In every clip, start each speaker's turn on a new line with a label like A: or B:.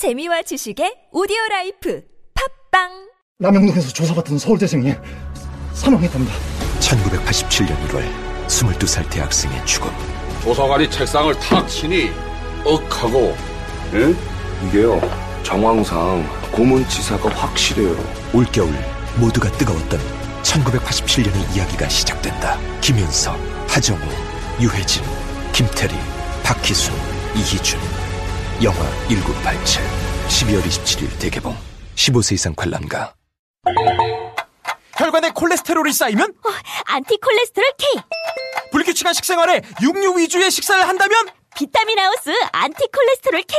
A: 재미와 지식의 오디오 라이프 팟빵
B: 남영동에서 조사받던 서울대생이 사망했답니다.
C: 1987년 1월 22살 대학생의 죽음.
D: 조사관이 책상을 탁 치니 억하고 예?
E: 이게요 정황상 고문치사가 확실해요
C: 올겨울 모두가 뜨거웠던 1987년의 이야기가 시작된다. 김윤석, 하정우, 유해진, 김태리, 박희순, 이희준. 영화 1987. 12월 27일 대개봉. 15세 이상 관람가.
F: 혈관에 콜레스테롤이 쌓이면
G: 어, 안티콜레스테롤 K
F: 불규칙한 식생활에 육류 위주의 식사를 한다면
G: 비타민 하우스 안티콜레스테롤 K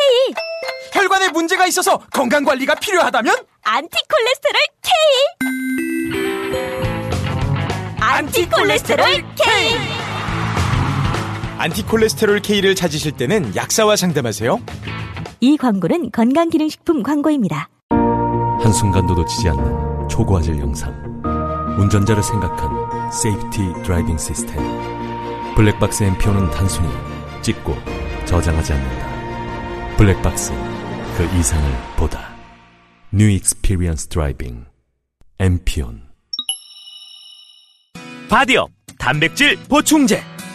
F: 혈관에 문제가 있어서 건강 관리가 필요하다면
G: 안티콜레스테롤 K 안티콜레스테롤 K
F: 안티콜레스테롤 K를 찾으실 때는 약사와 상담하세요.
G: 이 광고는 건강기능식품 광고입니다.
H: 한순간도 놓치지 않는 초고화질 영상. 운전자를 생각한 safety driving 시스템. 블랙박스 MPON은 단순히 찍고 저장하지 않는다. 블랙박스 그 이상을 보다. New experience driving MPON
I: 바디업 단백질 보충제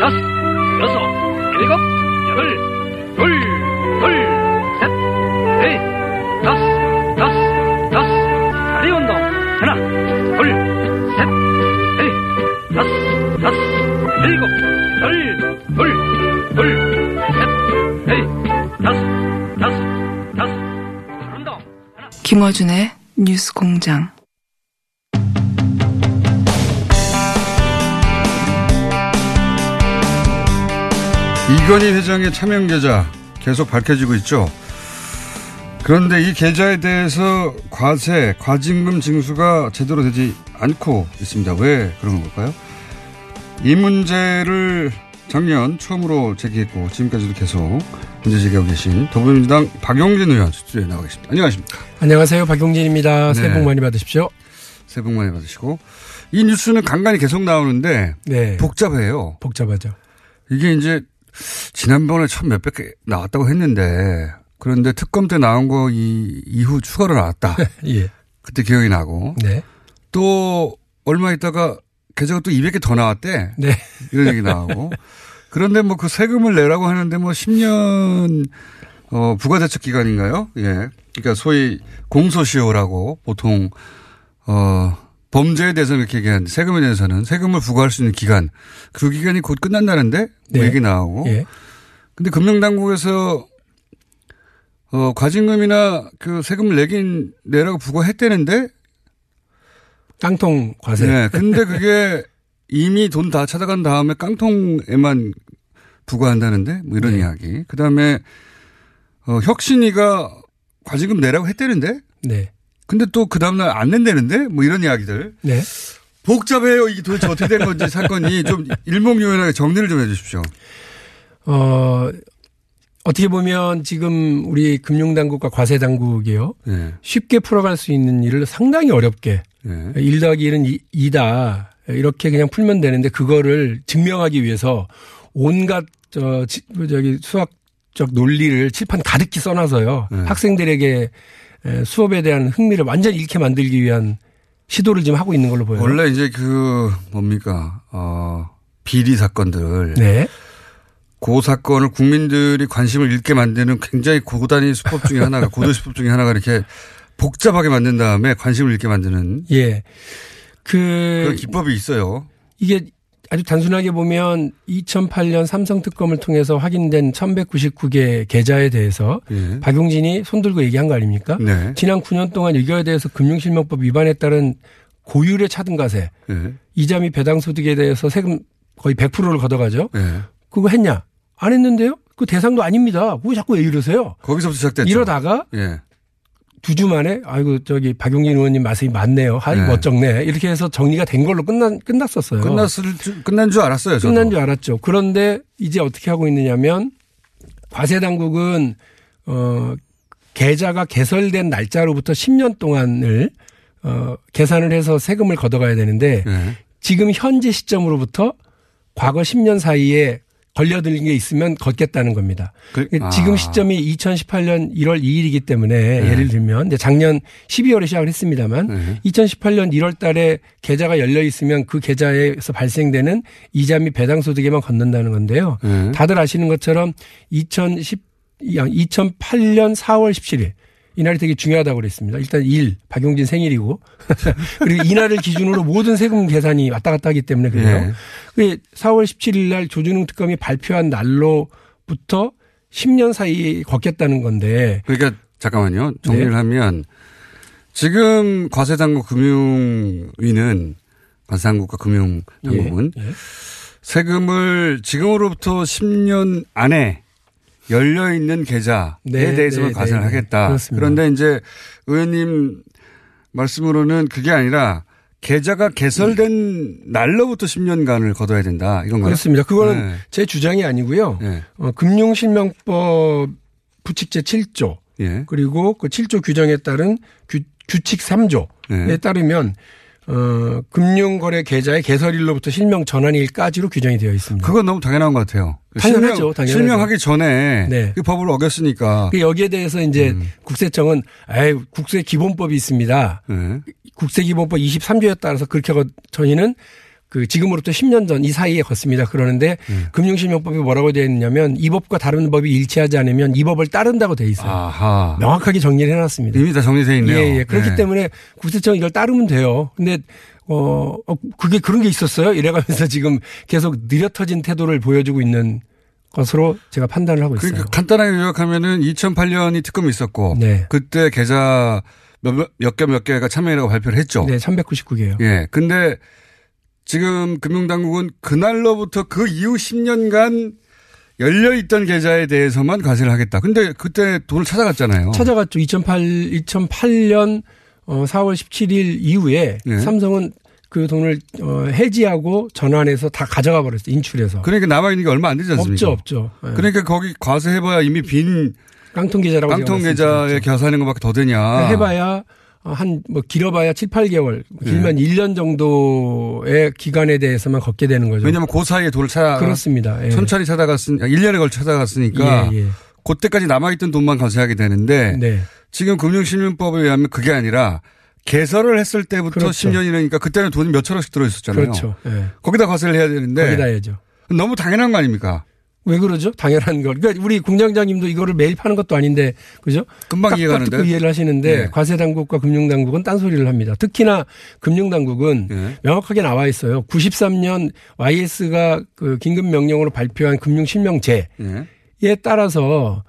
J: 다섯, 여섯, 일곱, 여덟, 둘, 둘, 셋, 넷, 다섯, 다섯, 다섯. 다리 운동. 하나, 둘, 셋, 넷, 다섯, 다섯, 일곱, 여덟, 둘, 둘, 셋, 넷, 다섯, 다섯, 다섯. 운동.
K: 김어준의 뉴스 공장.
L: 이건희 회장의 차명 계좌 계속 밝혀지고 있죠. 그런데 이 계좌에 대해서 과세, 과징금 징수가 제대로 되지 않고 있습니다. 왜 그런 걸까요? 이 문제를 작년 처음으로 제기했고 지금까지도 계속 문제 제기하고 계신 더불어민주당 박용진 의원 스튜디오에 나와 계십니다. 안녕하십니까?
M: 안녕하세요. 박용진입니다. 새해
L: 네.
M: 복 많이 받으십시오.
L: 새해 복 많이 받으시고 이 뉴스는 간간히 계속 나오는데
M: 네.
L: 복잡해요.
M: 복잡하죠.
L: 이게 이제 지난번에 첫 몇백 개 나왔다고 했는데 그런데 특검 때 나온 거 이 이후 추가로 나왔다.
M: 예.
L: 그때 기억이 나고
M: 네.
L: 또 얼마 있다가 계좌가 또 200개 더 나왔대.
M: 네.
L: 이런 얘기 나오고. 그런데 뭐 그 세금을 내라고 하는데 뭐 10년 어 부가대책 기간인가요? 예. 그러니까 소위 공소시효라고 보통 어 범죄에 대해서는 이렇게 얘기하는데 세금에 대해서는 세금을 부과할 수 있는 기간 그 기간이 곧 끝난다는데 뭐
M: 네.
L: 얘기 나오고.
M: 예.
L: 근데 금융당국에서 어 과징금이나 그 세금을 내긴 내라고 부과했대는데
M: 깡통 과세.
L: 네. 근데 그게 이미 돈 다 찾아간 다음에 깡통에만 부과한다는데 뭐 이런
M: 네.
L: 이야기. 그 다음에 어, 혁신이가 과징금 내라고 했대는데.
M: 네.
L: 근데 또 그 다음날 안 낸다는데 뭐 이런 이야기들.
M: 네.
L: 복잡해요. 이게 도대체 어떻게 된 건지 사건이 좀 일목요연하게 정리를 좀 해 주십시오.
M: 어, 어떻게 보면 지금 우리 금융당국과 과세당국이요.
L: 네.
M: 쉽게 풀어갈 수 있는 일을 상당히 어렵게.
L: 네.
M: 1 더하기 1은 2 다. 이렇게 그냥 풀면 되는데 그거를 증명하기 위해서 온갖 저 지- 그 저기 수학적 논리를 칠판 가득히 써놔서요.
L: 네.
M: 학생들에게 에, 수업에 대한 흥미를 완전히 잃게 만들기 위한 시도를 지금 하고 있는 걸로 보여요.
L: 원래 이제 그 뭡니까 어 비리 사건들.
M: 네.
L: 그 사건을 국민들이 관심을 잃게 만드는 굉장히 고단위 수법 중에 하나가 고도 수법 중에 하나가 이렇게 복잡하게 만든 다음에 관심을 잃게 만드는
M: 예. 그
L: 기법이 있어요.
M: 이게 아주 단순하게 보면 2008년 삼성 특검을 통해서 확인된 1199개 계좌에 대해서
L: 예.
M: 박용진이 손들고 얘기한 거 아닙니까?
L: 네.
M: 지난 9년 동안 이거에 대해서 금융실명법 위반에 따른 고율의 차등가세,
L: 예.
M: 이자 및 배당 소득에 대해서 세금 거의 100%를 걷어가죠.
L: 예.
M: 그거 했냐? 안 했는데요? 그 대상도 아닙니다. 그거 자꾸 왜 이러세요?
L: 거기서부터 시작됐죠.
M: 이러다가
L: 예.
M: 두 주 만에 아이고 저기 박용진 의원님 말씀이 맞네요. 하이
L: 네.
M: 멋쩍네. 이렇게 해서 정리가 된 걸로 끝난 끝났었어요.
L: 끝났을 줄, 끝난 줄 알았어요. 저도.
M: 끝난 줄 알았죠. 그런데 이제 어떻게 하고 있느냐면 과세 당국은 어 계좌가 개설된 날짜로부터 10년 동안을 어 계산을 해서 세금을 걷어가야 되는데
L: 예.
M: 지금 현재 시점으로부터 과거 10년 사이에 걸려들린 게 있으면 걷겠다는 겁니다.
L: 그-
M: 지금
L: 아.
M: 시점이 2018년 1월 2일이기 때문에
L: 네.
M: 예를 들면 작년 12월에 시작을 했습니다만
L: 네.
M: 2018년 1월 달에 계좌가 열려 있으면 그 계좌에서 발생되는 이자 및 배당 소득에만 걷는다는 건데요.
L: 네.
M: 다들 아시는 것처럼 2010 2008년 4월 17일 이날이 되게 중요하다고 그랬습니다. 일단 1 박용진 생일이고 그리고 이날을 기준으로 모든 세금 계산이 왔다 갔다 하기 때문에 그래요.
L: 네.
M: 그 4월 17일 날 조준웅 특검이 발표한 날로부터 10년 사이에 걷겠다는 건데
L: 그러니까 잠깐만요. 정리를
M: 네.
L: 하면 지금 과세당국 금융위는 과세당국과 금융당국은
M: 예, 예.
L: 세금을 지금으로부터 10년 안에 열려 있는 계좌에
M: 네,
L: 대해서만
M: 네,
L: 과세를
M: 네, 네.
L: 하겠다.
M: 그렇습니다.
L: 그런데 이제 의원님 말씀으로는 그게 아니라 계좌가 개설된 날로부터 10년간을 거둬야 된다. 이건가요?
M: 그렇습니다. 그거는
L: 네.
M: 제 주장이 아니고요.
L: 네.
M: 어, 금융실명법 부칙제 7조
L: 예.
M: 그리고 그 7조 규정에 따른 규, 규칙 3조에
L: 네.
M: 따르면 어, 금융거래 계좌의 개설일로부터 실명 전환일까지로 규정이 되어 있습니다.
L: 그건 너무 당연한 것 같아요.
M: 당연하죠,
L: 실명,
M: 당연하죠.
L: 실명하기 전에
M: 네.
L: 그 법을 어겼으니까.
M: 그 여기에 대해서 이제
L: 음.
M: 국세청은 에이, 국세 기본법이 있습니다.
L: 네.
M: 국세 기본법 23조에 따라서 그렇게 거- 저희는 그 지금으로부터 10년 전 이 사이에 걷습니다. 그러는데
L: 음.
M: 금융실명법이 뭐라고 되어 있냐면 이 법과 다른 법이 일치하지 않으면 이 법을 따른다고 되어 있어요.
L: 아하.
M: 명확하게 정리를 해놨습니다.
L: 이미 다 정리되어 있네요.
M: 예, 예. 그렇기
L: 네.
M: 때문에 국세청이 이걸 따르면 돼요. 근데 어, 어, 그게 그런 게 있었어요? 이래가면서 지금 계속 느려터진 태도를 보여주고 있는 것으로 제가 판단을 하고 있어요.
L: 그러니까 간단하게 요약하면은 2008년이 특검이 있었고
M: 네.
L: 그때 계좌 몇개몇 개가 참여이라고 발표를 했죠.
M: 네, 399개요.
L: 예. 근데 지금 금융당국은 그날로부터 그 이후 10년간 열려 있던 계좌에 대해서만 과세를 하겠다. 근데 그때 돈을 찾아갔잖아요.
M: 찾아갔죠. 2008, 2008년 어, 4월 17일 이후에
L: 네.
M: 삼성은 그 돈을 어, 해지하고 전환해서 다 가져가 버렸어요. 인출해서.
L: 그러니까 남아 있는 게 얼마 안 되지 않습니까?
M: 없죠, 없죠. 예.
L: 그러니까 거기 과세해봐야 이미 빈
M: 깡통 계좌라고
L: 깡통 계좌에 겨사하는 것밖에 더 되냐.
M: 해봐야 한 뭐 길어봐야 7, 8개월, 길면
L: 네.
M: 1년 정도의 기간에 대해서만 걷게 되는 거죠.
L: 왜냐하면 그 사이에 돈을 찾아
M: 그렇습니다. 예.
L: 천천히 찾아갔으니 1년에 걸쳐 찾아갔으니까
M: 예, 예.
L: 그때까지 남아있던 돈만 과세하게 되는데
M: 네.
L: 지금 금융실명법에 의하면 그게 아니라 개설을 했을 때부터
M: 그렇죠.
L: 10년이니까 그때는 돈이 몇 천원씩 들어있었잖아요.
M: 그렇죠. 예.
L: 거기다 과세를 해야 되는데
M: 거기다 해야죠.
L: 너무 당연한 거 아닙니까?
M: 왜 그러죠? 당연한 걸. 그러니까 우리 공장장님도 이거를 매일 파는 것도 아닌데, 그죠?
L: 금방 이해가
M: 딱 듣고
L: 가는데.
M: 이해를 하시는데,
L: 네.
M: 과세당국과 금융당국은 딴소리를 합니다. 특히나 금융당국은
L: 네.
M: 명확하게 나와 있어요. 93년 YS가 그 긴급명령으로 발표한 금융실명제에
L: 예.
M: 따라서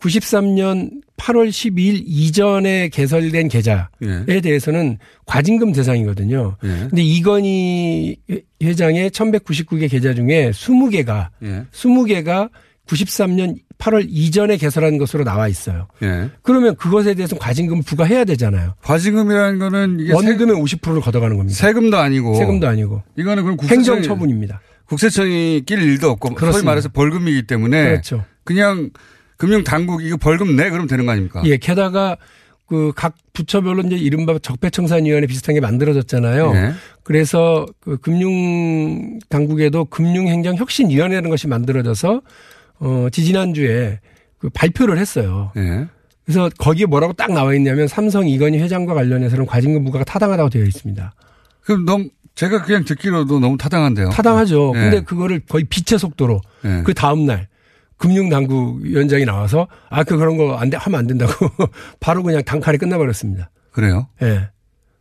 M: 93년 8월 12일 이전에 개설된 계좌에
L: 예.
M: 대해서는 과징금 대상이거든요.
L: 예.
M: 근데 이건희 회장의 1199개 계좌 중에 20개가
L: 예.
M: 20개가 93년 8월 이전에 개설한 것으로 나와 있어요.
L: 예.
M: 그러면 그것에 대해서 과징금 부과해야 되잖아요.
L: 과징금이라는 거는 이게
M: 원금의 50%를 걷어가는 겁니다.
L: 세금도 아니고
M: 세금도 아니고
L: 이거는 그럼 국세청이
M: 행정 처분입니다.
L: 국세청이 낄 일도 없고 소위
M: 그렇습니다.
L: 말해서 벌금이기 때문에
M: 그렇죠.
L: 그냥 금융당국 이거 벌금 내 그러면 되는 거 아닙니까?
M: 예, 게다가 그 각 부처별로 이제 이른바 적폐청산위원회 비슷한 게 만들어졌잖아요.
L: 네.
M: 그래서 그 금융 당국에도 금융행정혁신위원회라는 것이 만들어져서 어 지지난주에 그 발표를 했어요.
L: 예.
M: 그래서 거기에 뭐라고 딱 나와 있냐면 삼성 이건희 회장과 관련해서는 과징금 부과가 타당하다고 되어 있습니다.
L: 그럼 너무 제가 그냥 듣기로도 너무 타당한데요.
M: 타당하죠.
L: 예.
M: 근데 그거를 거의 빛의 속도로
L: 예.
M: 그 다음 날 금융당국 위원장이 나와서 아, 그 그런 거 안 돼, 하면 안 된다고 바로 그냥 단칼에 끝나버렸습니다.
L: 그래요?
M: 예.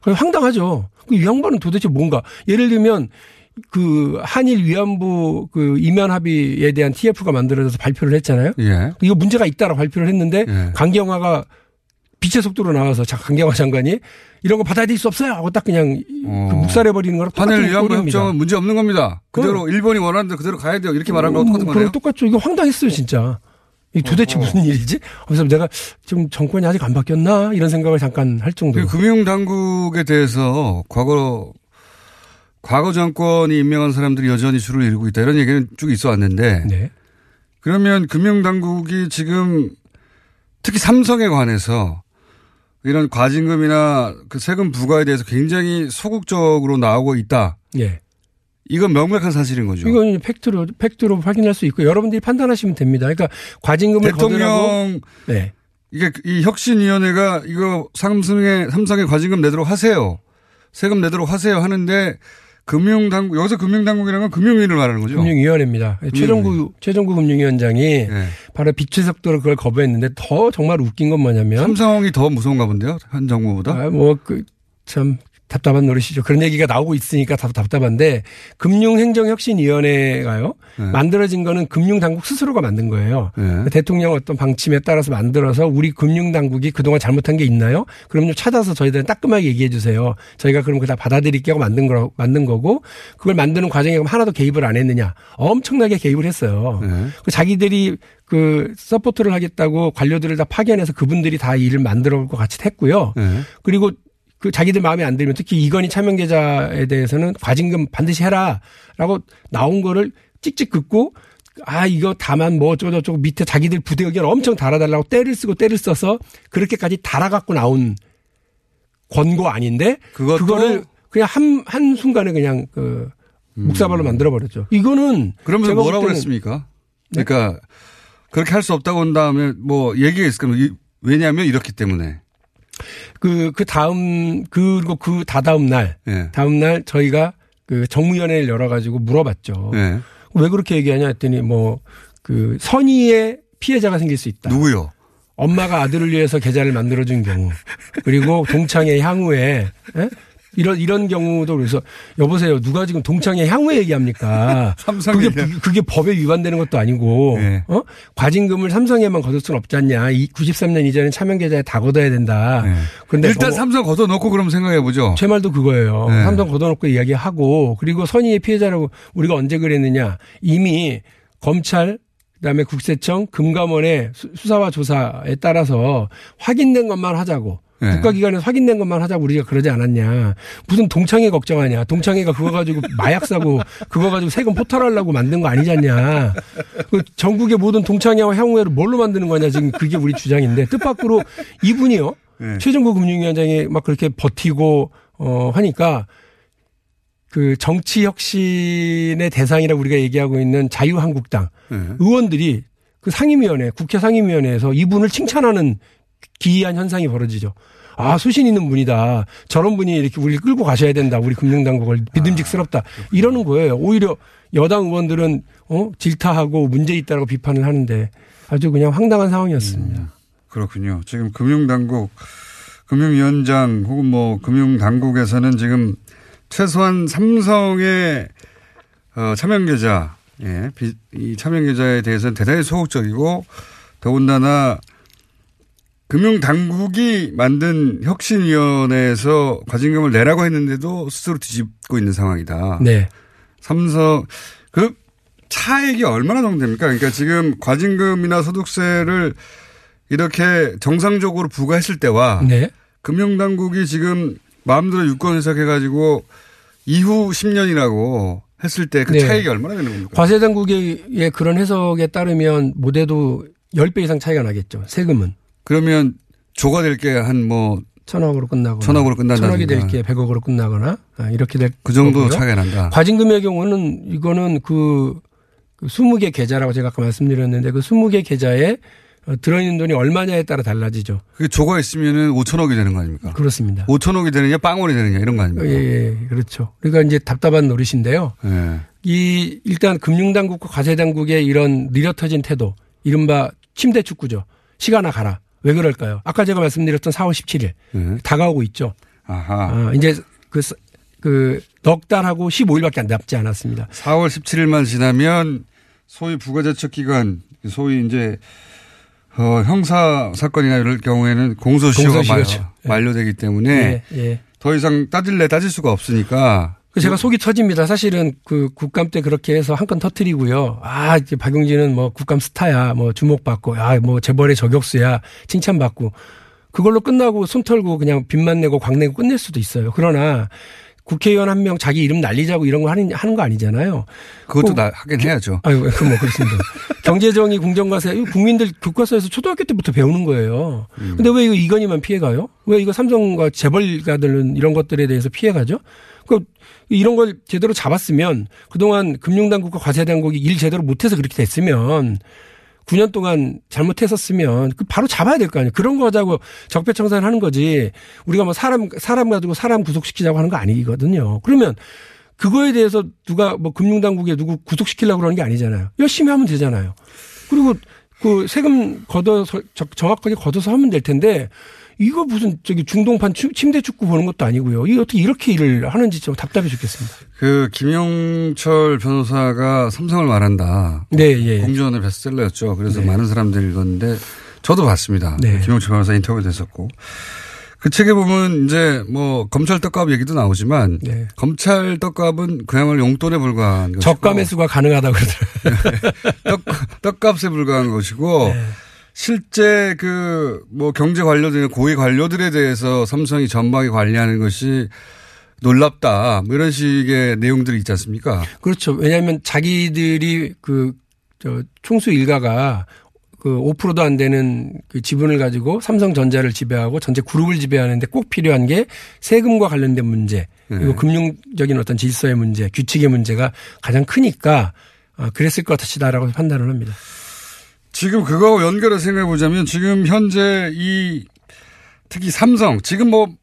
M: 그래 황당하죠. 그이 양반은 도대체 뭔가 예를 들면 그 한일 위안부 그 이면 합의에 대한 TF가 만들어져서 발표를 했잖아요.
L: 예.
M: 이거 문제가 있다라고 발표를 했는데
L: 예.
M: 강경화가 빛의 속도로 나와서 자, 강경화 장관이 이런 거 받아들일 수 없어요 하고 딱 그냥
L: 어.
M: 그 묵살해 버리는 거랑
L: 한일
M: 똑같은
L: 위안부
M: 꼴입니다.
L: 협정은 문제 없는 겁니다. 그대로 일본이 원하는 대로 그대로 가야 돼요. 이렇게 말하는 거 똑같은.
M: 그럼 똑같죠. 이거 황당했어요, 진짜. 이 도대체 무슨 일이지? 그래서 내가 지금 정권이 아직 안 바뀌었나 이런 생각을 잠깐 할 정도로.
L: 그 금융 당국에 대해서 과거 과거 정권이 임명한 사람들이 여전히 줄을 이루고 있다 이런 얘기는 쭉 있어 왔는데
M: 네.
L: 그러면 금융 당국이 지금 특히 삼성에 관해서 이런 과징금이나 그 세금 부과에 대해서 굉장히 소극적으로 나오고 있다.
M: 예.
L: 이건 명백한 사실인 거죠.
M: 이건 팩트로 팩트로 확인할 수 있고 여러분들이 판단하시면 됩니다. 그러니까 과징금을
L: 대통령
M: 네.
L: 이게 이 혁신위원회가 이거 삼성에 삼성에 과징금 내도록 하세요. 세금 내도록 하세요 하는데 금융당국 여기서 금융당국이라는 건 금융위를 말하는 거죠.
M: 금융위원회입니다.
L: 금융위.
M: 최정구 최정구 금융위원장이 바로 빛의 속도로 그걸 거부했는데 더 정말 웃긴 건 뭐냐면
L: 삼성이 더 무서운가 본데요. 한 정부보다.
M: 아, 뭐그참 답답한 노릇이죠. 그런 얘기가 나오고 있으니까 답, 답답한데 금융행정혁신위원회가요
L: 네.
M: 만들어진 거는 금융당국 스스로가 만든 거예요.
L: 네.
M: 대통령 어떤 방침에 따라서 만들어서 우리 금융당국이 그동안 잘못한 게 있나요? 그럼요 찾아서 저희들은 따끔하게 얘기해 주세요. 저희가 그럼 그다 받아들일게 하고 만든 거 만든 거고 그걸 만드는 과정에 그럼 하나도 개입을 안 했느냐? 엄청나게 개입을 했어요.
L: 네.
M: 그 자기들이 그 서포트를 하겠다고 관료들을 다 파견해서 그분들이 다 일을 만들어 올 것 같이 했고요.
L: 네.
M: 그리고 그 자기들 마음에 안 들면 특히 이건희 차명 계좌에 대해서는 과징금 반드시 해라라고 나온 거를 찍찍 긋고 아 이거 다만 뭐 어쩌고저쩌고 밑에 자기들 부대 의견 엄청 달아달라고 떼를 쓰고 떼를 써서 그렇게까지 달아갖고 나온 권고 아닌데 그거를 그냥 한, 한 순간에 그냥 그 묵사발로 만들어 버렸죠. 이거는
L: 그러면서 뭐라고 그랬습니까? 그러니까 그렇게 할 수 없다고 한 다음에 뭐 얘기가 있을 겁니다. 이- 왜냐하면 이렇기 때문에.
M: 그, 그 다음, 그리고 그 다다음 날,
L: 예.
M: 다음 날 저희가 그 정무위원회를 열어가지고 물어봤죠.
L: 예.
M: 왜 그렇게 얘기하냐 했더니 뭐, 그 선의의 피해자가 생길 수 있다.
L: 누구요?
M: 엄마가 아들을 위해서 계좌를 만들어준 경우. 그리고 동창회 향후에, 예? 이런, 이런 경우도 그래서 여보세요. 누가 지금 동창회 향후에 얘기합니까?
L: 삼성
M: 그게. 그게 법에 위반되는 것도 아니고,
L: 네.
M: 어? 과징금을 삼성에만 거둘 수는 없지 않냐. 이 93년 이전에 차명 계좌에 다 걷어야 된다. 근데
L: 일단
M: 너무-
L: 삼성 걷어놓고 그럼 생각해 보죠.
M: 제 말도 그거예요.
L: 네.
M: 삼성 걷어놓고 이야기하고 그리고 선의의 피해자라고 우리가 언제 그랬느냐. 이미 검찰 그다음에 국세청 금감원의 수- 수사와 조사에 따라서 확인된 것만 하자고.
L: 네.
M: 국가기관에서 확인된 것만 하자고 우리가 그러지 않았냐. 무슨 동창회 걱정하냐. 동창회가 그거 가지고 마약 사고 그거 가지고 세금 포탈하려고 만든 거 아니잖냐. 그 전국의 모든 동창회와 향후회를 뭘로 만드는 거냐. 지금 그게 우리 주장인데 뜻밖으로 이분이요.
L: 네.
M: 최정구 금융위원장이 막 그렇게 버티고 어 하니까 그 정치 혁신의 대상이라고 우리가 얘기하고 있는 자유한국당
L: 네.
M: 의원들이 그 상임위원회 국회 상임위원회에서 이분을 칭찬하는 기이한 현상이 벌어지죠. 아 소신 있는 분이다. 저런 분이 이렇게 우리 끌고 가셔야 된다. 우리 금융당국을 믿음직스럽다. 이러는 거예요. 오히려 여당 의원들은 어 질타하고 문제 있다라고 비판을 하는데 아주 그냥 황당한 상황이었습니다.
L: 그렇군요. 지금 금융당국, 금융위원장 혹은 뭐 금융당국에서는 지금 최소한 삼성의 어, 차명계좌, 예, 비- 이 차명계좌에 대해서는 대단히 소극적이고 더군다나 금융당국이 만든 혁신위원회에서 과징금을 내라고 했는데도 스스로 뒤집고 있는 상황이다.
M: 네.
L: 삼성 그 차액이 얼마나 정도 됩니까? 그러니까 지금 과징금이나 소득세를 이렇게 정상적으로 부과했을 때와
M: 네.
L: 금융당국이 지금 마음대로 유권 해석해가지고 이후 10년이라고 했을 때그
M: 네.
L: 차익이 얼마나 되는 겁니까?
M: 과세 당국의 그런 해석에 따르면 못해도 10배 이상 차이가 나겠죠. 세금은.
L: 그러면 조가 될 게 한 뭐
M: 천억으로 끝나거나.
L: 천억으로 끝난다든가.
M: 천억이 될 게 100억으로 끝나거나 아, 이렇게 될
L: 그 정도
M: 거고요.
L: 차이가 난다.
M: 과징금의 경우는 이거는 그, 그 20개 계좌라고 제가 아까 말씀드렸는데 그 20개 계좌에 어, 들어있는 돈이 얼마냐에 따라 달라지죠.
L: 그게 조가 있으면은 5천억이 되는 거 아닙니까?
M: 그렇습니다.
L: 5천억이 되느냐 빵원이 되느냐 이런 거 아닙니까?
M: 예, 예, 그렇죠. 그러니까 이제 답답한 노릇인데요.
L: 예.
M: 이 일단 금융당국과 과세당국의 이런 느려터진 태도, 이른바 침대 축구죠. 시간아 가라. 왜 그럴까요? 아까 제가 말씀드렸던 4월 17일
L: 예.
M: 다가오고 있죠.
L: 아하.
M: 아, 이제 그, 스- 그넉 달하고 15일밖에 안 남지 않았습니다.
L: 4월 17일만 지나면 소위 부가제척기관, 소위 이제 어, 형사 사건이나 이럴 경우에는 공소시효가
M: 공소시효죠.
L: 마- 만료 되기 때문에
M: 예, 예.
L: 더 이상 따질래 따질 수가 없으니까
M: 그 제가 속이 터집니다. 사실은 그 국감 때 그렇게 해서 한 건 터트리고요. 아, 이제 박용진은 뭐 국감 스타야, 뭐 주목받고, 아, 뭐 재벌의 저격수야, 칭찬받고. 그걸로 끝나고 손 털고 그냥 빚만 내고 광 내고 끝낼 수도 있어요. 그러나 국회의원 한 명 자기 이름 날리자고 이런 거 하는, 하는 거 아니잖아요.
L: 그것도
M: 꼭
L: 나, 하긴 해야죠.
M: 아유, 그뭐 그렇습니다. 경제정의 공정과세 이거 국민들 교과서에서 초등학교 때부터 배우는 거예요.
L: 음.
M: 근데 왜 이거 이건희만 피해가요? 왜 이거 삼성과 재벌가들은 이런 것들에 대해서 피해가죠? 그 이런 걸 제대로 잡았으면 그동안 금융당국과 과세당국이 일 제대로 못해서 그렇게 됐으면 9년 동안 잘못했었으면 그 바로 잡아야 될 거 아니에요. 그런 거 하자고 적폐청산을 하는 거지. 우리가 뭐 사람 사람 가지고 사람 구속시키자고 하는 거 아니거든요. 그러면 그거에 대해서 누가 뭐 금융당국에 누구 구속시키려고 그러는 게 아니잖아요. 열심히 하면 되잖아요. 그리고 그 세금 걷어서 적- 정확하게 걷어서 하면 될 텐데 이거 무슨 저기 중동판 추- 침대 축구 보는 것도 아니고요. 이게 어떻게 이렇게 일을 하는지 좀 답답해 죽겠습니다.
L: 그 김영철 변호사가 삼성을 말한다.
M: 네, 예.
L: 공주원의 베스트셀러였죠. 그래서
M: 네.
L: 많은 사람들이 읽었는데 저도 봤습니다.
M: 네.
L: 김영철 변호사 인터뷰도 했었고. 그 책에 보면 이제 뭐 검찰 떡값 얘기도 나오지만
M: 네.
L: 검찰 떡값은 그야말로 용돈에 불과한 것이고
M: 저가 매수가 가능하다고 그러더라고요.
L: 떡, 떡값에 불과한 것이고
M: 네.
L: 실제 그 뭐 경제 관료들 고위 관료들에 대해서 삼성이 전방위 관리하는 것이 놀랍다. 뭐 이런 식의 내용들이 있지 않습니까?
M: 그렇죠. 왜냐하면 자기들이 그, 저, 총수 일가가 그 5%도 안 되는 그 지분을 가지고 삼성전자를 지배하고 전체 그룹을 지배하는데 꼭 필요한 게 세금과 관련된 문제 그리고
L: 네.
M: 금융적인 어떤 질서의 문제, 규칙의 문제가 가장 크니까 아, 그랬을 것이다라고 판단을 합니다.
L: 지금 그거하고 연결해 생각해 보자면 지금 현재 이 특히 삼성 지금 뭐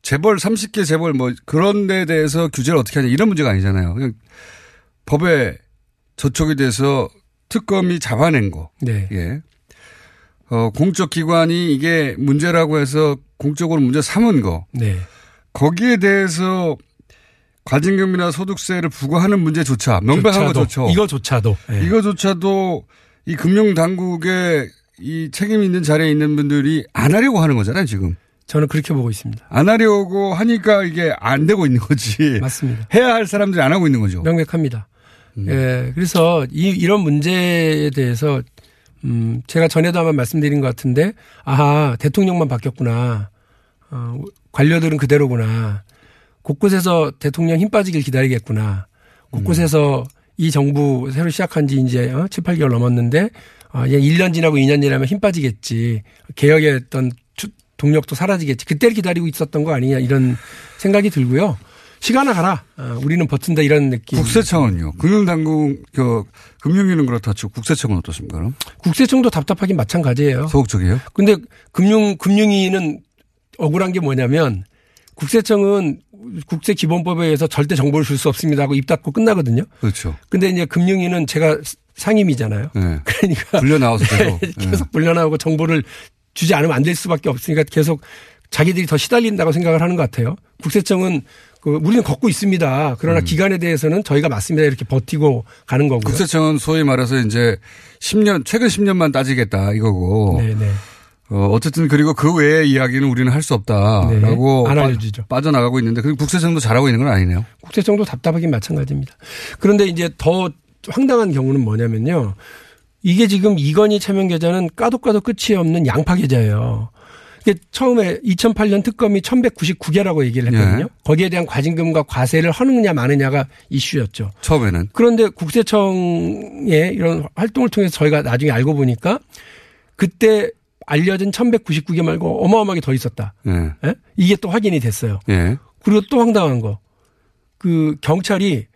L: 재벌 30개 재벌 뭐 그런 데 대해서 규제를 어떻게 하냐 이런 문제가 아니잖아요. 그냥 법에 저촉이 돼서 특검이 잡아낸 거.
M: 네.
L: 예. 어, 공적 기관이 이게 문제라고 해서 공적으로 문제 삼은 거.
M: 네.
L: 거기에 대해서 과징금이나 소득세를 부과하는 문제조차 명백한 거조차
M: 이거조차도. 예.
L: 이거조차도 이 금융당국의 이 책임 있는 자리에 있는 분들이 안 하려고 하는 거잖아요, 지금.
M: 저는 그렇게 보고 있습니다.
L: 안 하려고 하니까 이게 안 되고 있는 거지.
M: 맞습니다.
L: 해야 할 사람들이 안 하고 있는 거죠.
M: 명백합니다.
L: 음.
M: 예, 그래서 이, 이런 문제에 대해서 음, 제가 전에도 아마 말씀드린 것 같은데, 아하, 대통령만 바뀌었구나. 어, 관료들은 그대로구나. 곳곳에서 대통령 힘 빠지길 기다리겠구나. 곳곳에서 이 정부 새로 시작한 지 이제 어, 7, 8개월 넘었는데, 아, 이제 1년 지나고 2년 지나면 힘 빠지겠지. 개혁의 어떤 추- 동력도 사라지겠지. 그때를 기다리고 있었던 거 아니냐 이런 생각이 들고요. 시간아 가라. 어, 우리는 버틴다 이런 느낌.
L: 국세청은요. 금융당국, 그, 금융위는 그렇다 치고 국세청은 어떻습니까, 그럼?
M: 국세청도 답답하긴 마찬가지예요.
L: 소극적이에요?
M: 근데 금융 금융위는 억울한 게 뭐냐면 국세청은 국세 기본법에 의해서 절대 정보를 줄 수 없습니다 하고 입 닫고 끝나거든요.
L: 그렇죠.
M: 근데 이제 금융위는 제가 상임이잖아요.
L: 네.
M: 그러니까
L: 불려 나와서 계속.
M: 계속 불려 나오고 정보를 주지 않으면 안 될 수밖에 없으니까 계속 자기들이 더 시달린다고 생각을 하는 것 같아요. 국세청은 그 우리는 걷고 있습니다. 그러나 기간에 대해서는 저희가 맞습니다 이렇게 버티고 가는 거고요.
L: 음. 국세청은 소위 말해서 이제 10년, 최근 10년만 따지겠다 이거고.
M: 네네.
L: 어, 어쨌든 그리고 그 외의 이야기는 우리는 할 수 없다라고
M: 네, 안
L: 빠-
M: 알려주죠.
L: 빠져나가고 있는데 그 국세청도 잘하고 있는 건 아니네요.
M: 국세청도 답답하긴 마찬가지입니다. 그런데 이제 더 황당한 경우는 뭐냐면요. 이게 지금 이건희 차명 계좌는 까도 까도 끝이 없는 양파 계좌예요. 이게 처음에 2008년 특검이 1199개라고 얘기를 했거든요.
L: 예.
M: 거기에 대한 과징금과 과세를 하느냐 마느냐가 이슈였죠.
L: 처음에는.
M: 그런데 국세청의 이런 활동을 통해서 저희가 나중에 알고 보니까 그때 알려진 1199개 말고 어마어마하게 더 있었다.
L: 예.
M: 예? 이게 또 확인이 됐어요.
L: 예.
M: 그리고 또 황당한 거. 그 경찰이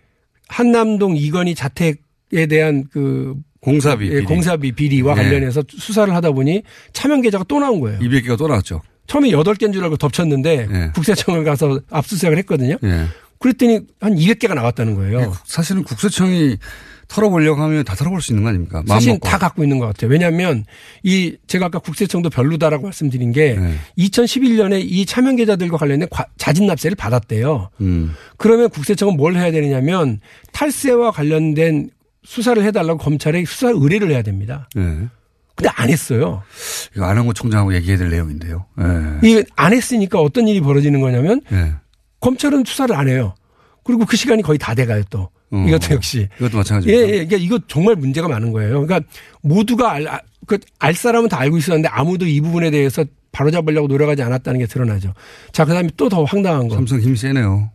M: 한남동 이건희 자택에 대한 그
L: 공사비.
M: 예,
L: 비리.
M: 공사비 비리와
L: 예.
M: 관련해서 수사를 하다 보니 차명 계좌가 또 나온 거예요.
L: 200개가 또 나왔죠.
M: 처음에 8개인 줄 알고 덮쳤는데
L: 예.
M: 국세청을 가서 압수수색을 했거든요.
L: 예.
M: 그랬더니 한 200개가 나왔다는 거예요.
L: 사실은 국세청이 털어보려고 하면 다 털어볼 수 있는 거 아닙니까?
M: 사실. 다 갖고 있는 것 같아요. 왜냐하면 이 제가 아까 국세청도 별로다라고 말씀드린 게
L: 네.
M: 2011년에 이 차명 계좌들과 관련된 과- 자진 납세를 받았대요.
L: 음.
M: 그러면 국세청은 뭘 해야 되느냐면 탈세와 관련된 수사를 해달라고 검찰에 수사 의뢰를 해야 됩니다.
L: 예.
M: 근데 안 했어요.
L: 이거 안한구 총장하고 얘기해야 될 내용인데요. 예.
M: 이게 안 했으니까 어떤 일이 벌어지는 거냐면
L: 예.
M: 검찰은 수사를 안 해요. 그리고 그 시간이 거의 다 돼가요 또.
L: 어.
M: 이것도 역시.
L: 이것도
M: 예,
L: 마찬가지입니다.
M: 예. 그러니까 이거 정말 문제가 많은 거예요. 그러니까 모두가 알, 아, 그, 알 사람은 다 알고 있었는데 아무도 이 부분에 대해서 바로잡으려고 노력하지 않았다는 게 드러나죠. 자, 그 다음에 또 더 황당한 거.
L: 삼성 힘 세네요.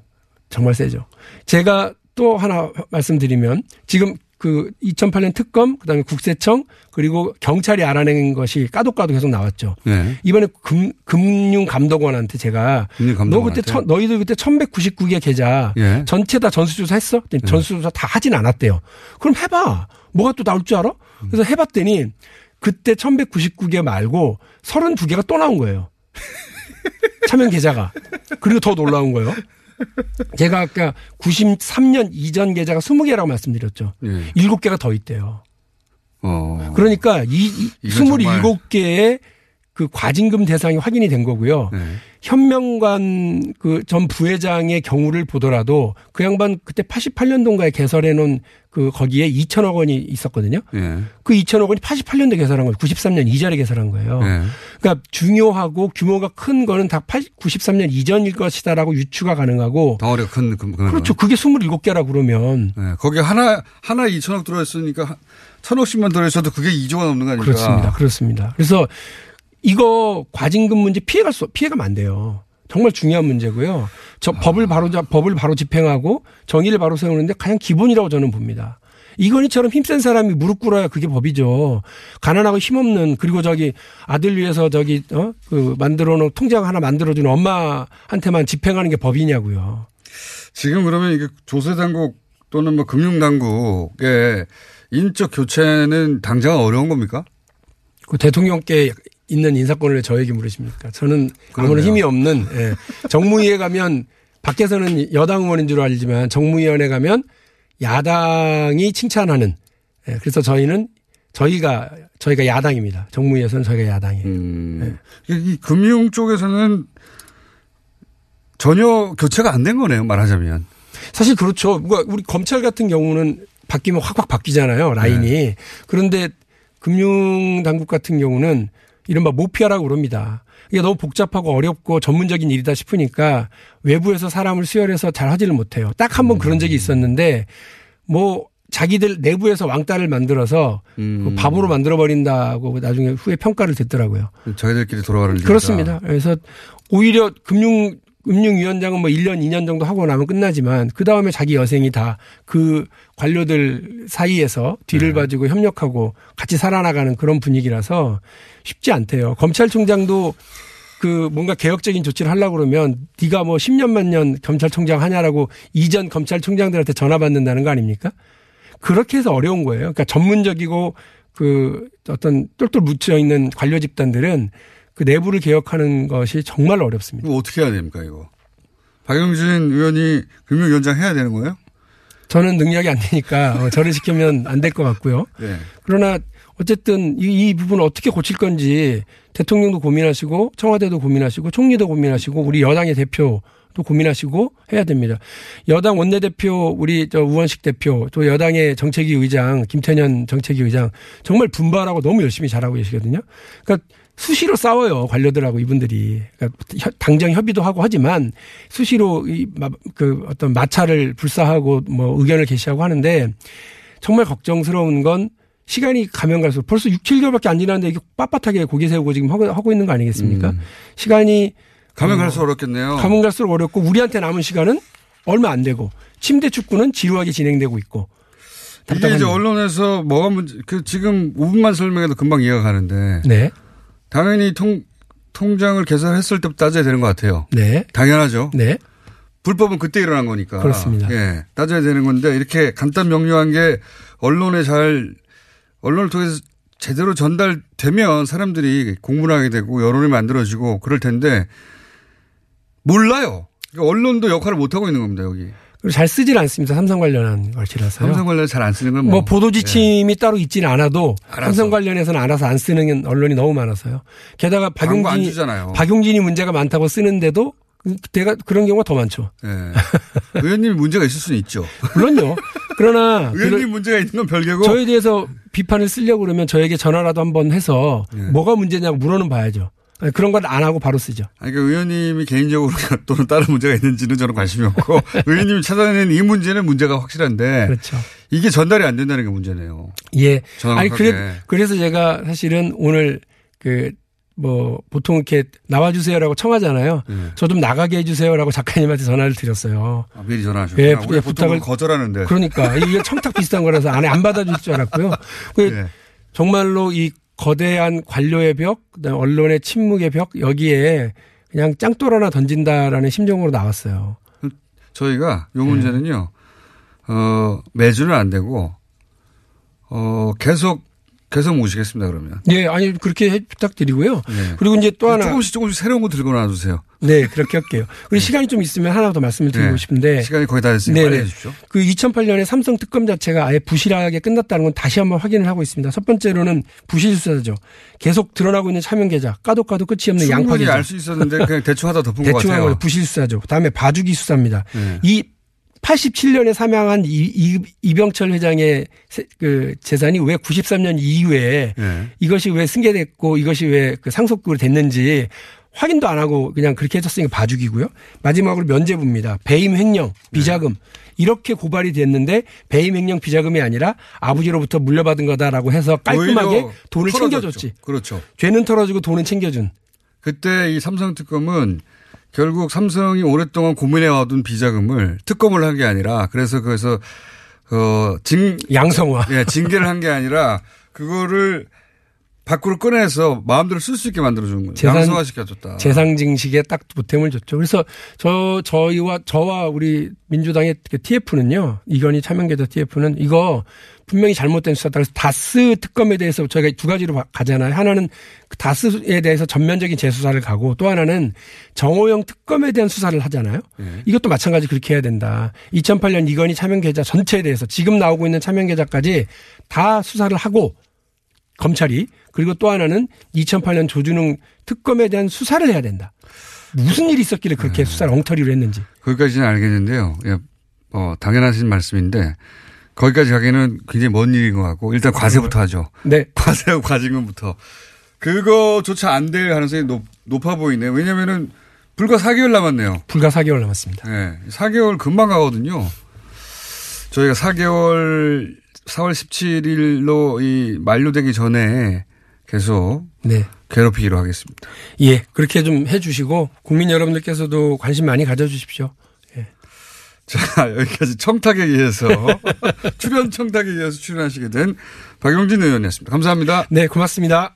M: 정말 세죠. 제가 또 하나 말씀드리면 지금 그 2008년 특검, 그 다음에 국세청, 그리고 경찰이 알아낸 것이 까도까도 계속 나왔죠.
L: 예.
M: 이번에 금, 금융감독원한테 제가 너
L: 금융감독원한테?
M: 그때 천, 너희들 그때 1199개 계좌
L: 예.
M: 전체 다 전수조사 했어? 그랬더니 전수조사 다 하진 않았대요. 그럼 해봐. 뭐가 또 나올 줄 알아? 그래서 해봤더니 그때 1199개 말고 32개가 또 나온 거예요. 차명 계좌가. 그리고 더 놀라운 거예요. 제가 아까 93년 이전 계좌가 20개라고 말씀드렸죠.
L: 예.
M: 7개가 더 있대요.
L: 어.
M: 그러니까 이, 이
L: 이거 정말-
M: 27개의 그 과징금 대상이 확인이 된 거고요.
L: 네.
M: 현명관 그 전 부회장의 경우를 보더라도 그 양반 그때 88년도인가에 개설해 놓은 그 거기에 2천억 원이 있었거든요.
L: 예.
M: 그 2천억 원이 88년도에 개설한 거예요. 93년 이전에 개설한 거예요.
L: 예.
M: 그러니까 중요하고 규모가 큰 거는 다 80, 93년 이전일 것이다라고 유추가 가능하고
L: 덩어리가 큰, 큰, 큰.
M: 그렇죠. 그게 27개라 그러면
L: 예. 거기 하나, 하나 2천억 들어 있으니까 천억씩만 들어 있어도 그게 2조가 넘는 거 아닙니까?
M: 그렇습니다. 그렇습니다. 그래서 이거 과징금 문제 피해갈 수 피해가면 안 돼요. 정말 중요한 문제고요. 저 법을 바로 잡- 법을 바로 집행하고 정의를 바로 세우는데 가장 기본이라고 저는 봅니다. 이건희처럼 힘센 사람이 무릎 꿇어야 그게 법이죠. 가난하고 힘없는 그리고 저기 아들 위해서 저기 어 그 만들어 놓은 통장 하나 만들어 주는 엄마한테만 집행하는 게 법이냐고요.
L: 지금 그러면 이게 조세 당국 또는 뭐 금융 당국의 인적 교체는 당장 어려운 겁니까?
M: 그 대통령께 있는 인사권을 왜 저에게 물으십니까? 저는 아무런
L: 그러네요.
M: 힘이 없는 예. 정무위에 가면 밖에서는 여당 의원인 줄 알지만 정무위원회 가면 야당이 칭찬하는 예. 그래서 저희는 저희가 저희가 야당입니다. 정무위에서는 저희가 야당이에요.
L: 음. 이, 이 금융 쪽에서는 전혀 교체가 안 된 거네요. 말하자면.
M: 사실 그렇죠. 그러니까 우리 검찰 같은 경우는 바뀌면 확확 바뀌잖아요. 라인이.
L: 네.
M: 그런데 금융 당국 같은 경우는 이른바 모피아라고 그럽니다. 이게 너무 복잡하고 어렵고 전문적인 일이다 싶으니까 외부에서 사람을 수혈해서 잘 하지를 못해요. 딱 한번
L: 음.
M: 그런 적이 있었는데 뭐 자기들 내부에서 왕따를 만들어서
L: 음.
M: 그 바보로 만들어 버린다고 나중에 후에 평가를 듣더라고요.
L: 자기들끼리 돌아가는.
M: 그렇습니다. 그래서 오히려 금융 금융위원장은 뭐 1년, 2년 정도 하고 나면 끝나지만 그 다음에 자기 여생이 다 그 관료들 사이에서 뒤를 봐주고 협력하고 같이 살아나가는 그런 분위기라서 쉽지 않대요. 검찰총장도 그 뭔가 개혁적인 조치를 하려고 그러면 네가 뭐 10년만 년 검찰총장 하냐라고 이전 검찰총장들한테 전화 받는다는 거 아닙니까? 그렇게 해서 어려운 거예요. 그러니까 전문적이고 그 어떤 똘똘 묻혀 있는 관료 집단들은 그 내부를 개혁하는 것이 정말 어렵습니다.
L: 어떻게 해야 됩니까, 이거? 박영진 의원이 금융위원장 해야 되는 거예요?
M: 저는 능력이 안 되니까 어, 저를 시키면 안 될 것 같고요.
L: 네.
M: 그러나 어쨌든 이, 이 부분을 어떻게 고칠 건지 대통령도 고민하시고 청와대도 고민하시고 총리도 고민하시고 우리 여당의 대표도 고민하시고 해야 됩니다. 여당 원내대표 우리 저 우원식 대표 또 여당의 정책위 의장 김태년 정책위 의장 정말 분발하고 너무 열심히 잘하고 계시거든요. 그러니까 수시로 싸워요 관료들하고 이분들이 그러니까 협- 당정 협의도 하고 하지만 수시로 이그 어떤 마찰을 불사하고 뭐 의견을 개시하고 하는데 정말 걱정스러운 건 시간이 가면 갈수록 벌써 6, 7개월밖에 안 지났는데 이게 빳빳하게 고개 세우고 지금 하고, 하고 있는 거 아니겠습니까? 시간이
L: 가면
M: 어,
L: 갈수록 어렵겠네요.
M: 가면 갈수록 어렵고 우리한테 남은 시간은 얼마 안 되고 침대 축구는 지루하게 진행되고 있고
L: 이게 이제. 언론에서 뭐가 문제, 그 지금 5분만 설명해도 금방 이해가 가는데.
M: 네.
L: 당연히 통, 통장을 개설했을 때부터 따져야 되는 것 같아요.
M: 네.
L: 당연하죠.
M: 네.
L: 불법은 그때 일어난 거니까.
M: 그렇습니다.
L: 예. 따져야 되는 건데 이렇게 간단 명료한 게 언론에 잘, 언론을 통해서 제대로 전달되면 사람들이 공부를 하게 되고 여론이 만들어지고 그럴 텐데 몰라요. 그러니까 언론도 역할을 못 하고 있는 겁니다, 여기.
M: 그리고 잘 쓰질 않습니다. 삼성 관련한 것이라서요.
L: 삼성 관련 잘 안 쓰는 건
M: 뭐,
L: 뭐,
M: 보도 지침이 따로 있지는 않아도
L: 알아서.
M: 삼성 관련해서는 알아서 안 쓰는 언론이 너무 많아서요. 게다가
L: 안
M: 박용진이 문제가 많다고 쓰는데도 그때가 그런 경우가 더 많죠.
L: 예. 의원님이 문제가 있을 수는 있죠.
M: 물론요. 그러나
L: 의원님 문제가 있는 건 별개고
M: 저에 대해서 비판을 쓰려고 그러면 저에게 전화라도 한번 해서
L: 예.
M: 뭐가 문제냐고 물어는 봐야죠. 아니, 그런 건 안 하고 바로 쓰죠.
L: 아니, 그러니까 의원님이 개인적으로 또는 다른 문제가 있는지는 저는 관심이 없고 의원님이 찾아내는 이 문제는 문제가 확실한데
M: 그렇죠.
L: 이게 전달이 안 된다는 게 문제네요.
M: 예.
L: 정확하게.
M: 아니 그래 그래서 제가 사실은 오늘 그 뭐 보통 이렇게 나와주세요라고 청하잖아요.
L: 예.
M: 저좀 나가게 해주세요라고 작가님한테 전화를 드렸어요.
L: 아, 미리 전화하셨구나.
M: 예,
L: 보통
M: 부탁을
L: 거절하는데.
M: 그러니까 이게 청탁 비슷한 거라서 안에 안 받아줄 줄 알았고요. 그
L: 예.
M: 정말로 이 거대한 관료의 벽, 그다음에 언론의 침묵의 벽 여기에 그냥 짱돌 하나 던진다라는 심정으로 나왔어요.
L: 저희가
M: 예.
L: 요 문제는요, 어, 매주는 안 되고, 어, 계속, 계속 모시겠습니다, 그러면.
M: 예, 아니 그렇게 해- 부탁드리고요.
L: 예.
M: 그리고 이제 또 하나
L: 조금씩 조금씩 새로운 거 들고 놔주세요.
M: 네, 그렇게 할게요. 그리고 시간이 좀 있으면 하나 더 말씀을 드리고
L: 네.
M: 싶은데.
L: 시간이 거의 다 됐으니까 빨리 해주십시오.
M: 그 2008년에 삼성 특검 자체가 아예 부실하게 끝났다는 건 다시 한번 확인을 하고 있습니다. 첫 번째로는 부실 수사죠. 계속 드러나고 있는 차명 계좌, 까도 까도 끝이 없는 양파
L: 충분히
M: 계좌.
L: 알수 있었는데 그냥 대충 하다 덮은 것
M: 대충 한
L: 같아요.
M: 거 부실 수사죠. 그다음에 봐주기 수사입니다.
L: 네.
M: 이 87년에 사망한 이, 이, 이 병철 회장의 세- 그 재산이 왜 93년 이후에
L: 네.
M: 이것이 왜 승계됐고 이것이 왜 그 상속으로 됐는지 확인도 안 하고 그냥 그렇게 해줬으니까 봐주기고요. 마지막으로 면제부입니다. 배임 횡령, 비자금 이렇게 고발이 됐는데 배임 횡령 비자금이 아니라 아버지로부터 물려받은 거다라고 해서 깔끔하게 돈을
L: 털어줬죠.
M: 챙겨줬지.
L: 그렇죠.
M: 죄는 털어주고 돈은 챙겨준.
L: 그때 이 삼성 특검은 결국 삼성이 오랫동안 고민해 와둔 비자금을 특검을 한 게 아니라 그래서 그래서 어징
M: 양성화
L: 예 징계를 한 게 아니라 그거를 밖으로 꺼내서 마음대로 쓸 수 있게 만들어주는 거예요.
M: 재산-
L: 양성화 시켜줬다.
M: 재상 증식에 딱 보탬을 줬죠. 그래서 저 저희와 저와 우리 민주당의 그 TF는요. 이건희 차명계좌 TF는 이거 분명히 잘못된 수사다. 그래서 다스 특검에 대해서 저희가 두 가지로 봐- 가잖아요. 하나는 그 다스에 대해서 전면적인 재수사를 가고 또 하나는 정호영 특검에 대한 수사를 하잖아요. 이것도 마찬가지 그렇게 해야 된다. 2008년 이건희 차명계좌 전체에 대해서 지금 나오고 있는 차명계좌까지 다 수사를 하고 검찰이 그리고 또 하나는 2008년 조준웅 특검에 대한 수사를 해야 된다. 무슨 일이 있었길래 그렇게 수사를 엉터리로 했는지.
L: 거기까지는 알겠는데요. 예, 어, 당연하신 말씀인데 거기까지 가기는 굉장히 먼 일인 것 같고 일단 과세부터 하죠.
M: 네.
L: 과세하고 과징금부터. 그거조차 안 될 가능성이 높, 높아 보이네요. 왜냐면은 불과 4개월 남았네요.
M: 불과 4개월 남았습니다.
L: 네. 4개월 금방 가거든요. 저희가 4개월 4월 17일로 이 만료되기 전에 계속
M: 네.
L: 괴롭히기로 하겠습니다.
M: 예, 그렇게 좀 해주시고 국민 여러분들께서도 관심 많이 가져주십시오.
L: 자, 여기까지 청탁에 의해서 출연 청탁에 의해서 출연하시게 된 박용진 의원이었습니다. 감사합니다.
M: 네, 고맙습니다.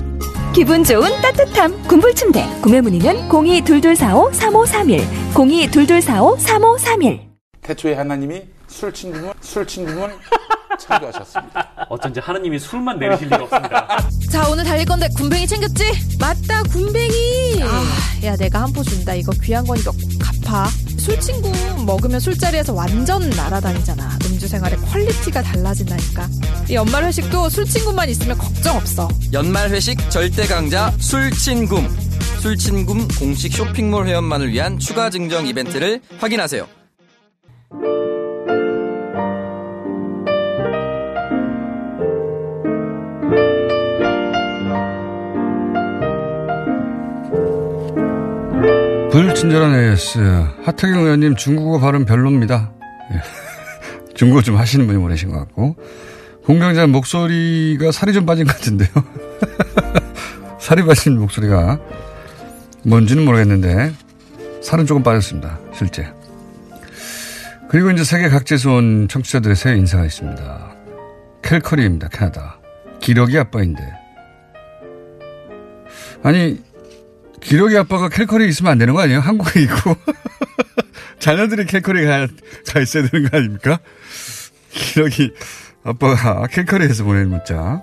A: 기분 좋은 따뜻함. 군불 침대. 구매 문의는 0222453531 0222453531
N: 태초에 하나님이 술 친구문 술 친구문 창조하셨습니다.
O: 어쩐지 하나님이 술만 내리실 리가 없습니다.
P: 자 오늘 달릴 건데 굼벵이 챙겼지? 맞다 굼벵이! 아, 야 내가 한 포 준다. 이거 귀한 거니까 꼭 갚아 술친구 먹으면 술자리에서 완전 날아다니잖아 음주 생활의 quality가 달라진다니까 이 연말 회식도 술친구만 있으면 걱정 없어
Q: 연말 회식 절대 강자 술친굼. 술친굼 공식 쇼핑몰 회원만을 위한 추가 증정 이벤트를 확인하세요.
L: 친절한 AS. 하태경 의원님 중국어 발음 별로입니다. 예. 중국어 좀 하시는 분이 보내신 것 같고. 공병자 목소리가 살이 좀 빠진 것 같은데요. 살이 빠진 목소리가 뭔지는 모르겠는데 살은 조금 빠졌습니다. 실제. 그리고 이제 세계 각지에서 온 청취자들의 새 인사가 있습니다. 캘커리입니다. 캐나다. 기러기 아빠인데 아니, 기록이 아빠가 캘커리 있으면 안 되는 거 아니에요? 한국에 있고. 자녀들이 캘커리가 가 있어야 되는 거 아닙니까? 기록이 아빠가 캘커리에서 보낸 문자.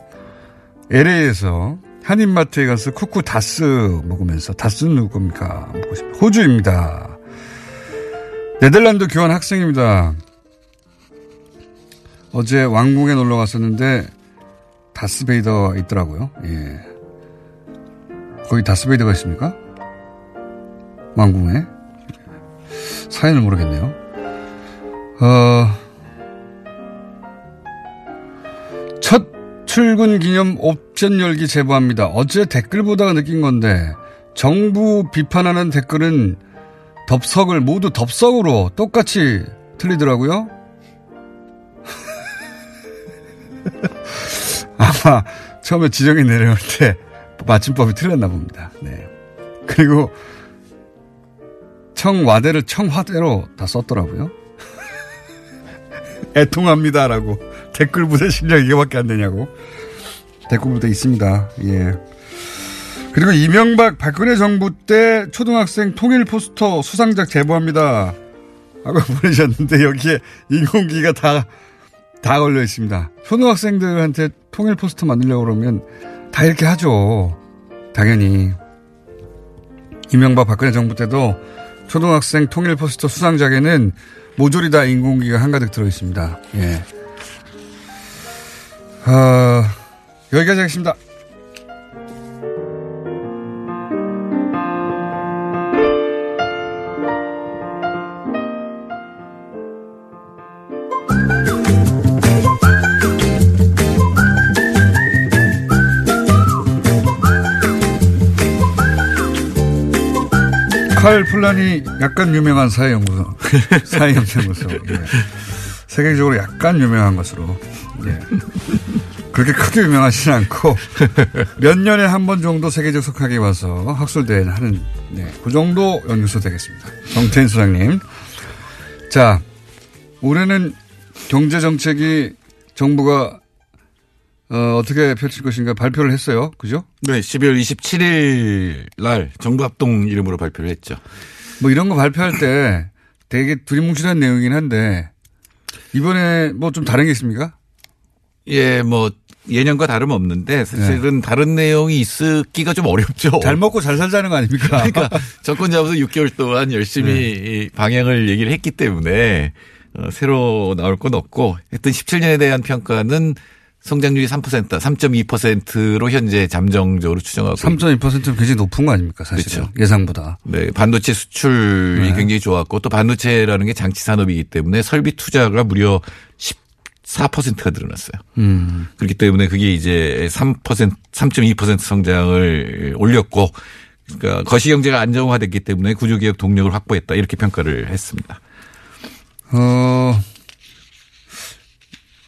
L: LA에서 한인마트에 가서 쿠쿠 다스 먹으면서 다스는 싶어. 호주입니다. 네덜란드 교환 학생입니다. 어제 왕궁에 놀러 갔었는데 다스베이더 있더라고요. 예. 거기 다스베이더가 있습니까? 왕궁에? 사연을 모르겠네요. 어, 첫 출근 기념 옵션 열기 제보합니다. 어제 댓글 보다가 느낀 건데 정부 비판하는 댓글은 덥석을 모두 덥석으로 똑같이 틀리더라고요. 아마 처음에 지정이 내려올 때 맞춤법이 틀렸나 봅니다. 네. 그리고 청와대를 청화대로 다 썼더라고요. 애통합니다라고 댓글 부대 실력 이거밖에 안 되냐고 댓글 부대 있습니다. 예. 그리고 이명박 박근혜 정부 때 초등학생 통일 포스터 수상작 제보합니다. 하고 보내셨는데 여기에 인공기가 다, 다 걸려 있습니다. 초등학생들한테 통일 포스터 만들려고 그러면 다 이렇게 하죠. 당연히. 이명박 박근혜 정부 때도 초등학생 통일 포스터 수상작에는 모조리 다 인공기가 한가득 들어 있습니다. 예. 어, 여기까지 하겠습니다. 칼 플란이 약간 유명한 사회연구소, 사회연구소. 예. 세계적으로 약간 유명한 것으로. 예. 그렇게 크게 유명하지는 않고 몇 년에 한 번 정도 세계적 속하게 와서 학술대회를 하는 네, 그 정도 연구소 되겠습니다. 정태인 소장님. 자, 올해는 경제 정책이 정부가 어, 어떻게 펼칠 것인가 발표를 했어요. 그죠?
R: 네, 12월 27일 날 정부 합동 이름으로 발표를 했죠.
L: 뭐 이런 거 발표할 때 되게 두리뭉실한 내용이긴 한데 이번에 뭐 좀 다른 게 있습니까?
R: 예, 뭐 예년과 다름 없는데 사실은 네. 다른 내용이 있기가 좀 어렵죠.
L: 잘 먹고 잘 살자는 거 아닙니까?
R: 그러니까 정권 잡아서 6개월 동안 열심히 네. 방향을 얘기를 했기 때문에 어, 새로 나올 건 없고 하여튼 17년에 대한 평가는 성장률이 3%, 3.2%로 현재 잠정적으로 추정하고
L: 3.2%는 굉장히 높은 거 아닙니까 사실은 그렇죠. 예상보다.
R: 네, 반도체 수출이 네. 굉장히 좋았고 또 반도체라는 게 장치 산업이기 때문에 설비 투자가 무려 14%가 늘어났어요. 음. 그렇기 때문에 그게 이제 3% 3.2% 성장을 올렸고 그러니까 거시 경제가 안정화됐기 때문에 구조 개혁 동력을 확보했다 이렇게 평가를 했습니다.
L: 어.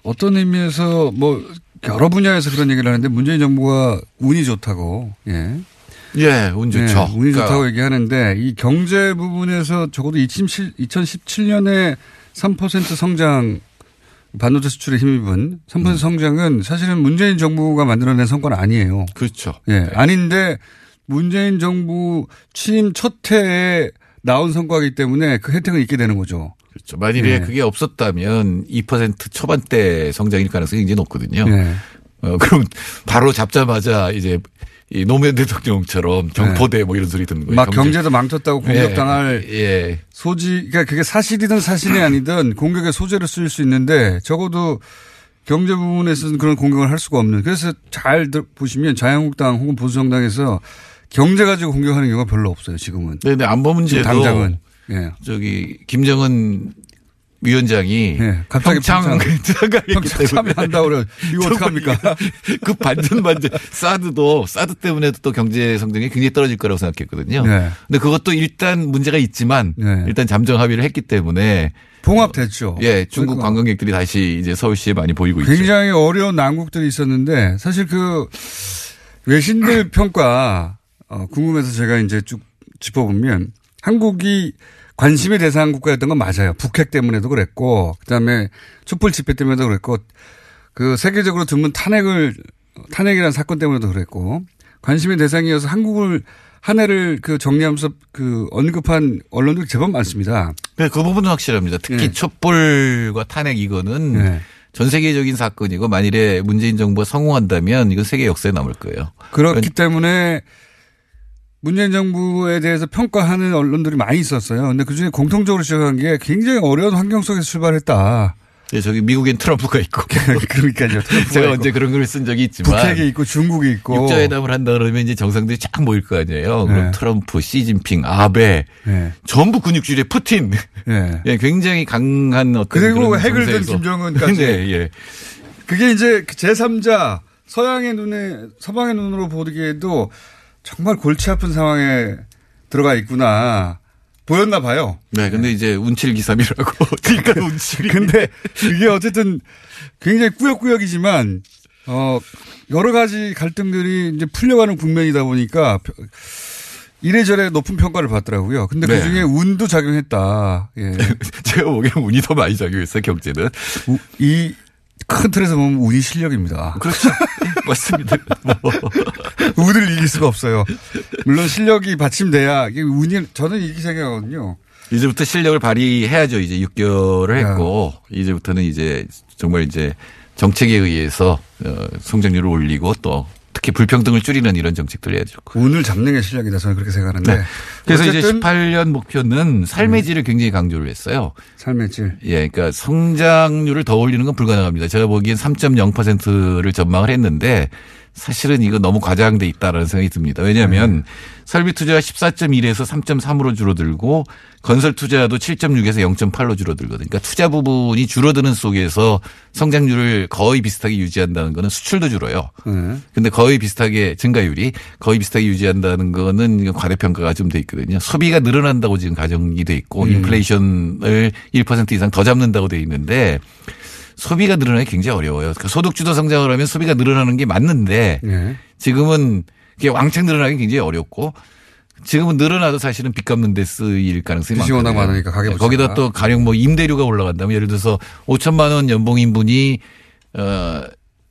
L: 어떤 의미에서 뭐 여러 분야에서 그런 얘기를 하는데 문재인 정부가 운이 좋다고 예.
R: 예, 운 좋죠. 네,
L: 운이 그러니까. 좋다고 얘기하는데 이 경제 부분에서 적어도 2017년에 3% 성장 반도체 수출에 힘입은 3% 음. 성장은 사실은 문재인 정부가 만들어낸 성과는 아니에요.
R: 그렇죠.
L: 예, 네. 아닌데 문재인 정부 취임 첫 해에 나온 성과이기 때문에 그 혜택은 있게 되는 거죠.
R: 그렇죠. 만일에 네. 그게 없었다면 2% 초반대 성장일 가능성이 굉장히 높거든요. 네. 어, 그럼 바로 잡자마자 이제 이 노무현 대통령처럼 경포대 네. 뭐 이런 소리 듣는 거예요.
L: 막 경제. 도 망쳤다고 공격당할 예. 예. 소지, 그러니까 그게 사실이든 사실이 아니든 공격의 소재로 쓰일 수 있는데 적어도 경제 부분에서는 그런 공격을 할 수가 없는. 그래서 잘 보시면 자유한국당 혹은 보수정당에서 경제 가지고 공격하는 경우가 별로 없어요. 지금은.
R: 네네 안보 문제도 당장은 예. 저기 김정은 위원장이 네, 갑자기 평창
L: 평창 참여한다고 그래 이거 어떡합니까?
R: 그 반전 반전 사드도 사드 때문에도 또 경제 성장이 굉장히 떨어질 거라고 생각했거든요. 네. 근데 그것도 일단 문제가 있지만 네. 일단 잠정 합의를 했기 때문에
L: 봉합됐죠.
R: 예, 중국 그러니까. 관광객들이 다시 이제 서울시에 많이 보이고
L: 굉장히
R: 있죠.
L: 굉장히 어려운 난국들이 있었는데 사실 그 외신들 평가 어, 궁금해서 제가 이제 쭉 짚어보면 한국이 관심의 대상 국가였던 건 맞아요. 북핵 때문에도 그랬고, 그 다음에 촛불 집회 때문에도 그랬고, 그 세계적으로 드문 탄핵을, 탄핵이라는 사건 때문에도 그랬고, 관심의 대상이어서 한국을 한 해를 그 정리하면서 그 언급한 언론들이 제법 많습니다.
R: 네, 그 부분은 확실합니다. 특히
L: 네.
R: 촛불과 탄핵 이거는
L: 네.
R: 전 세계적인 사건이고 만일에 문재인 정부가 성공한다면 이건 세계 역사에 남을 거예요.
L: 그렇기 때문에 문재인 정부에 대해서 평가하는 언론들이 많이 있었어요. 근데 그 중에 공통적으로 시작한 게 굉장히 어려운 환경 속에서 출발했다.
R: 네, 저기 미국엔 트럼프가 있고.
L: 그러니까요. 트럼프가
R: 제가
L: 있고.
R: 언제 그런 글을 쓴 적이 있지만.
L: 북핵이 있고 중국이 있고.
R: 육자회담을 한다 그러면 이제 정상들이 쫙 모일 거 아니에요.
L: 네.
R: 그럼 트럼프, 시진핑, 아베,
L: 네.
R: 전부 근육질의 푸틴.
L: 네.
R: 예, 굉장히 강한 어떤
L: 그리고 핵을 든. 김정은까지.
R: 네, 예.
L: 그게 이제 그 제3자 서양의 눈에 서방의 눈으로 보기에도 정말 골치 아픈 상황에 들어가 있구나 보였나 봐요.
R: 네, 근데 이제 운칠기삼이라고. 그러니까 운칠이.
L: 근데 이게 어쨌든 굉장히 꾸역꾸역이지만 어 여러 가지 갈등들이 이제 풀려가는 국면이다 보니까 펴- 이래저래 높은 평가를 받더라고요. 근데
R: 네.
L: 그 중에 운도 작용했다. 예.
R: 제가 보기엔 운이 더 많이 작용했어요, 경제는.
L: 이 큰 틀에서 보면 운이 실력입니다.
R: 그렇죠. 맞습니다. 뭐.
L: 운을 이길 수가 없어요. 물론 실력이 받침돼야 운이 저는 이렇게 생각하거든요.
R: 이제부터 실력을 발휘해야죠. 이제 6개월을 했고 이제부터는 이제 정말 이제 정책에 의해서 어, 성장률을 올리고 또 특히 불평등을 줄이는 이런 정책들을 해야죠.
L: 운을 잡는 게 실력이다 저는 그렇게 생각하는데.
R: 네. 그래서 이제
L: 어쨌든 음.
R: 18년 목표는 삶의 질을 굉장히 강조를 했어요.
L: 삶의 질.
R: 예, 그러니까 성장률을 더 올리는 건 불가능합니다. 제가 보기엔 3.0%를 전망을 했는데 사실은 이거 너무 과장돼 있다라는 생각이 듭니다. 왜냐하면
L: 네.
R: 설비 투자가 14.1에서 3.3으로 줄어들고 건설 투자도 7.6에서 0.8로 줄어들거든요. 그러니까 투자 부분이 줄어드는 속에서 성장률을 거의 비슷하게 유지한다는 거는 수출도 줄어요.
L: 네.
R: 근데 거의 비슷하게 증가율이 거의 비슷하게 유지한다는 거는 과대평가가 좀 돼 있거든요. 소비가 늘어난다고 지금 가정이 돼 있고
L: 음.
R: 인플레이션을 1% 이상 더 잡는다고 돼 있는데 소비가 늘어나기 굉장히 어려워요. 그러니까 소득주도 성장을 하면 소비가 늘어나는 게 맞는데
L: 네.
R: 지금은 그게 왕창 늘어나기 굉장히 어렵고 지금은 늘어나도 사실은 빚 갚는 데 쓰일 가능성이 많거든요.
L: 워낙 많으니까 가계부채가.
R: 거기다 또 가령 뭐 임대료가 올라간다면 예를 들어서 5천만 원 연봉 인분이 어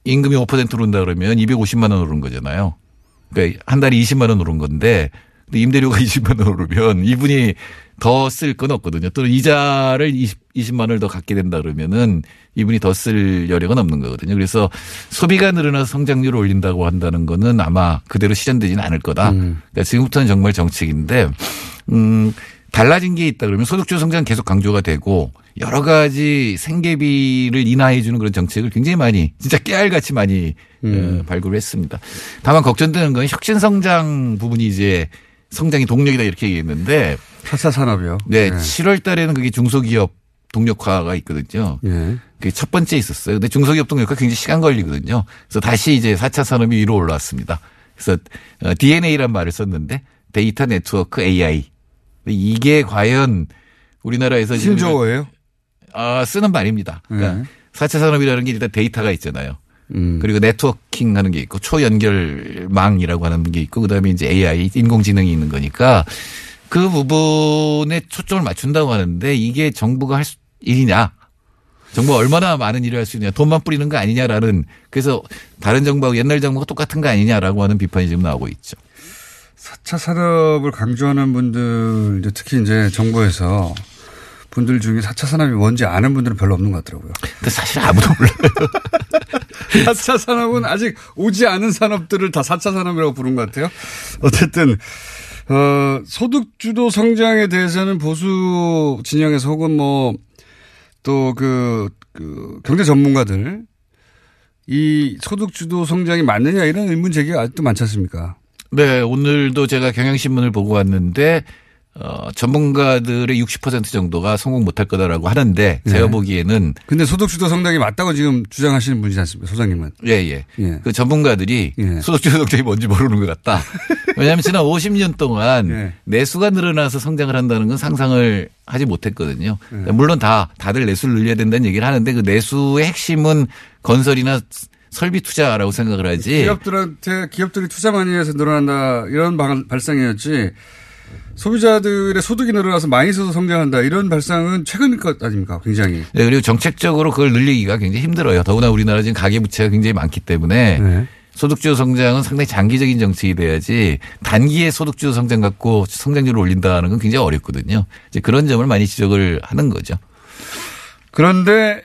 R: 임금이 5% 오른다 그러면 250만 원 오른 거잖아요. 그러니까 한 달에 20만 원 오른 건데 근데 임대료가 20만 원 오르면 이분이 더 쓸 건 없거든요. 또는 이자를 20, 20만 원을 더 갖게 된다 그러면은 이분이 더 쓸 여력은 없는 거거든요. 그래서 소비가 늘어나서 성장률을 올린다고 한다는 거는 아마 그대로 실현되지는 않을 거다. 그러니까 지금부터는 정말 정책인데 음 달라진 게 있다 그러면 소득주 성장 계속 강조가 되고 여러 가지 생계비를 인하해 주는 그런 정책을 굉장히 많이 진짜 깨알같이 많이 어, 발굴을 했습니다. 다만 걱정되는 건 혁신 성장 부분이 이제 성장이 동력이다 이렇게 얘기했는데
L: 4차 산업이요.
R: 네,
L: 네.
R: 7월 달에는 그게 중소기업 동력화가 있거든요.
L: 예.
R: 그게 첫 번째 있었어요. 근데 중소기업 동력화 굉장히 시간 걸리거든요. 그래서 다시 이제 4차 산업이 위로 올라왔습니다. 그래서 DNA란 말을 썼는데 데이터 네트워크 AI. 이게 과연 우리나라에서
L: 신조어예요?
R: 아, 쓰는 말입니다. 그러니까
L: 네.
R: 4차 산업이라는 게 일단 데이터가 있잖아요.
L: 음.
R: 그리고 네트워킹 하는 게 있고 초연결망이라고 하는 게 있고 그다음에 이제 AI 인공지능이 있는 거니까 그 부분에 초점을 맞춘다고 하는데 이게 정부가 할 수- 일이냐? 정부가 얼마나 많은 일을 할 수 있냐? 돈만 뿌리는 거 아니냐라는 그래서 다른 정부하고 옛날 정부가 똑같은 거 아니냐라고 하는 비판이 지금 나오고 있죠.
L: 4차 산업을 강조하는 분들, 이제 특히 이제 정부에서 분들 중에 4차 산업이 뭔지 아는 분들은 별로 없는 것 같더라고요.
R: 근데 사실 아무도 몰라요.
L: 4차 산업은 아직 오지 않은 산업들을 다 4차 산업이라고 부른 것 같아요. 어쨌든, 어, 소득주도 성장에 대해서는 보수 진영에서 혹은 뭐, 또 그, 그, 경제 전문가들, 이 소득주도 성장이 맞느냐 이런 의문 제기가 아직도 많지 않습니까?
R: 네, 오늘도 제가 경향신문을 보고 왔는데 어, 전문가들의 60% 정도가 성공 못할 거다라고 하는데 제가
L: 네.
R: 보기에는
L: 근데 소득주도 성장이 맞다고 지금 주장하시는 분이지 않습니까? 소장님은.
R: 예, 예.
L: 예.
R: 그 전문가들이
L: 예.
R: 소득주도 성장이 뭔지 모르는 것 같다. 왜냐하면 지난 50년 동안
L: 예.
R: 내수가 늘어나서 성장을 한다는 건 상상을 하지 못했거든요.
L: 예.
R: 물론 다 다들 내수를 늘려야 된다는 얘기를 하는데 그 내수의 핵심은 건설이나 설비 투자라고 생각을 하지.
L: 기업들한테 기업들이 투자 많이 해서 늘어난다 이런 발- 발상이었지 소비자들의 소득이 늘어나서 많이 써서 성장한다 이런 발상은 최근 것 아닙니까? 굉장히.
R: 네, 그리고 정책적으로 그걸 늘리기가 굉장히 힘들어요. 더구나 우리나라 지금 가계 부채가 굉장히 많기 때문에
L: 네.
R: 소득주도 성장은 상당히 장기적인 정책이 돼야지 단기에 소득주도 성장 갖고 성장률을 올린다는 건 굉장히 어렵거든요. 이제 그런 점을 많이 지적을 하는 거죠.
L: 그런데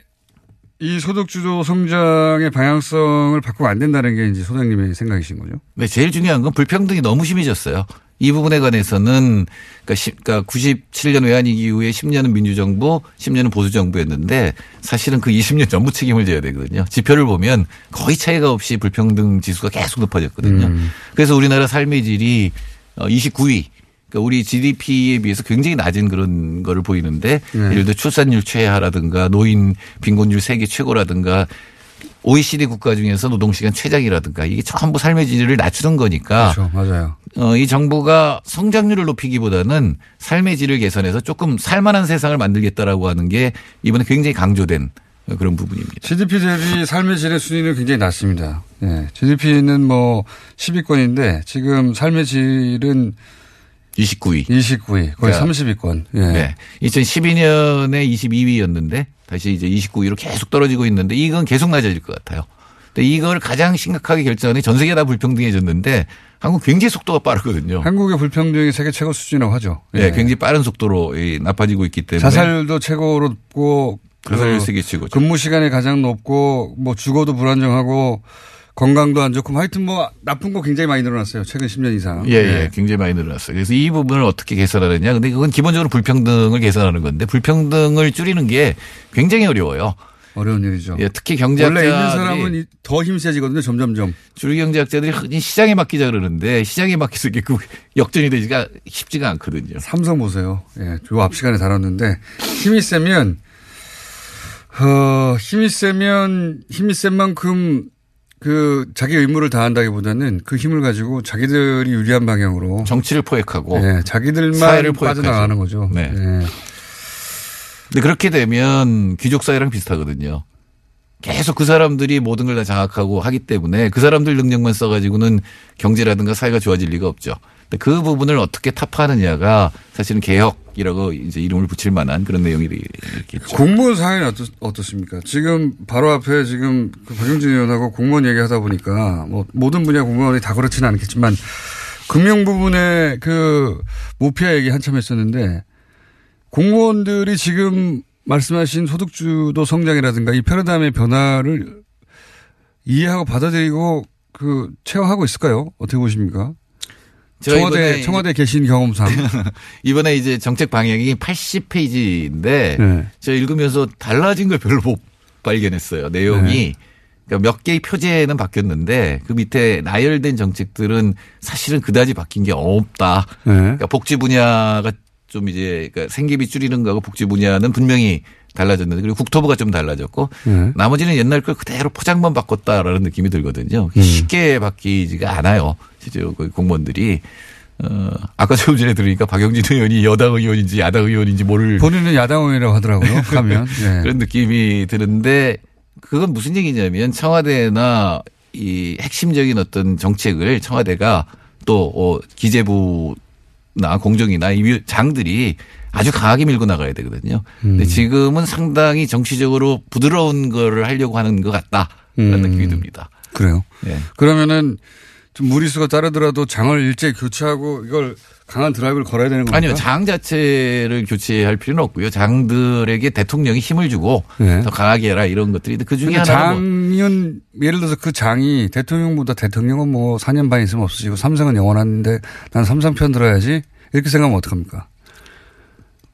L: 이 소득주도 성장의 방향성을 바꾸면 안 된다는 게 이제 소장님의 생각이신 거죠?
R: 네, 제일 중요한 건 불평등이 너무 심해졌어요. 이 부분에 관해서는 그러니까, 시, 그러니까 97년 외환위기 이후에 10년은 민주정부, 10년은 보수정부였는데 사실은 그 20년 전부 책임을 져야 되거든요. 지표를 보면 거의 차이가 없이 불평등 지수가 계속 높아졌거든요.
L: 음.
R: 그래서 우리나라 삶의 질이 29위 그러니까 우리 GDP에 비해서 굉장히 낮은 그런 거를 보이는데
L: 네.
R: 예를 들어 출산율 최하라든가 노인 빈곤율 세계 최고라든가 OECD 국가 중에서 노동시간 최장이라든가 이게 전부 삶의 질을 낮추는 거니까
L: 그렇죠. 맞아요.
R: 어, 이 정부가 성장률을 높이기보다는 삶의 질을 개선해서 조금 살만한 세상을 만들겠다라고 하는 게 이번에 굉장히 강조된 그런 부분입니다.
L: GDP 대비 삶의 질의 순위는 굉장히 낮습니다. 예. GDP는 뭐 10위권인데 지금 삶의 질은
R: 29위.
L: 29위. 거의 30위권. 예.
R: 네. 2012년에 22위였는데 다시 이제 29위로 계속 떨어지고 있는데 이건 계속 낮아질 것 같아요. 근데 이걸 가장 심각하게 결정하는 전 세계 다 불평등해졌는데 한국 굉장히 속도가 빠르거든요.
L: 한국의 불평등이 세계 최고 수준이라고 하죠.
R: 네,
L: 예.
R: 굉장히 빠른 속도로 이 나빠지고 있기 때문에
L: 자살률도 최고로 높고
R: 자살률
L: 그
R: 세계 최고죠.
L: 근무 시간이 가장 높고 뭐 주거도 불안정하고 건강도 안 좋고 하여튼 뭐 나쁜 거 굉장히 많이 늘어났어요. 최근 10년 이상.
R: 예, 예, 굉장히 많이 늘어났어요. 그래서 이 부분을 어떻게 개선하느냐. 근데 그건 기본적으로 불평등을 개선하는 건데 불평등을 줄이는 게 굉장히 어려워요.
L: 어려운 일이죠.
R: 예, 특히 경제학자들이
L: 원래 있는 사람은 이- 더 힘세지거든요. 점점점.
R: 주류 경제학자들이 흔히 시장에 맡기자 그러는데 시장에 맡겨서 이게 그 역전이 되지가 쉽지가 않거든요.
L: 삼성 보세요. 예, 요 앞 시간에 다뤘는데 힘이 세면 어, 힘이 세면 힘이 센 만큼 그 자기 의무를 다한다기보다는 그 힘을 가지고 자기들이 유리한 방향으로
R: 정치를 포획하고
L: 예, 자기들만
R: 사회를 포획하죠.
L: 빠져나가는 거죠.
R: 네.
L: 예.
R: 근데 그렇게 되면 귀족 사회랑 비슷하거든요. 계속 그 사람들이 모든 걸 다 장악하고 하기 때문에 그 사람들 능력만 써가지고는 경제라든가 사회가 좋아질 리가 없죠. 그 부분을 어떻게 타파하느냐가 사실은 개혁이라고 이제 이름을 붙일 만한 그런 내용이 되겠죠.
L: 공무원 사회는 어떻, 어떻 습니까? 지금 바로 앞에 지금 그 박용진 의원하고 공무원 얘기하다 보니까 뭐 모든 분야 공무원이 다 그렇지는 않겠지만 금융 부분에 그 모피아 얘기 한참 했었는데 공무원들이 지금 말씀하신 소득주도 성장이라든가 이 패러다임의 변화를 이해하고 받아들이고 그 체화하고 있을까요? 어떻게 보십니까?
R: 제가
L: 청와대 청와대 계신 경험상
R: 이번에 이제 정책 방향이 80페이지인데
L: 네.
R: 저 읽으면서 달라진 걸 별로 못 발견했어요. 내용이
L: 네.
R: 그러니까 몇 개의 표제는 바뀌었는데 그 밑에 나열된 정책들은 사실은 그다지 바뀐 게 없다.
L: 네.
R: 그러니까 복지 분야가 좀 이제 그러니까 생계비 줄이는 거하고 복지 분야는 분명히 달라졌는데 그리고 국토부가 좀 달라졌고
L: 네.
R: 나머지는 옛날 걸 그대로 포장만 바꿨다라는 느낌이 들거든요.
L: 음.
R: 쉽게 바뀌지가 않아요. 실제 그 공무원들이 어 아까 조금 전에 들으니까 박영진 의원이 여당 의원인지 야당 의원인지 모를
L: 본인은 야당 의원이라고 하더라고요. 가면 예.
R: 그런 느낌이 드는데 그건 무슨 얘기냐면 청와대나 이 핵심적인 어떤 정책을 청와대가 또 어, 기재부나 공정이나 이 위- 장들이 아주 강하게 밀고 나가야 되거든요.
L: 음.
R: 근데 지금은 상당히 정치적으로 부드러운 거를 하려고 하는 것 같다라는
L: 음.
R: 느낌이 듭니다.
L: 그래요.
R: 네.
L: 그러면은 좀 무리수가 따르더라도 장을 일제히 교체하고 이걸 강한 드라이브를 걸어야 되는 겁니까?
R: 아니요, 장 자체를 교체할 필요는 없고요. 장들에게 대통령이 힘을 주고
L: 네.
R: 더 강하게 해라 이런 것들이 그 중에 하나는 뭐
L: 장은 예를 들어서 그 장이 대통령보다 대통령은 뭐 4년 반 있으면 없어지고 삼성은 영원한데 난 삼성 편 들어야지 이렇게 생각하면 어떡합니까?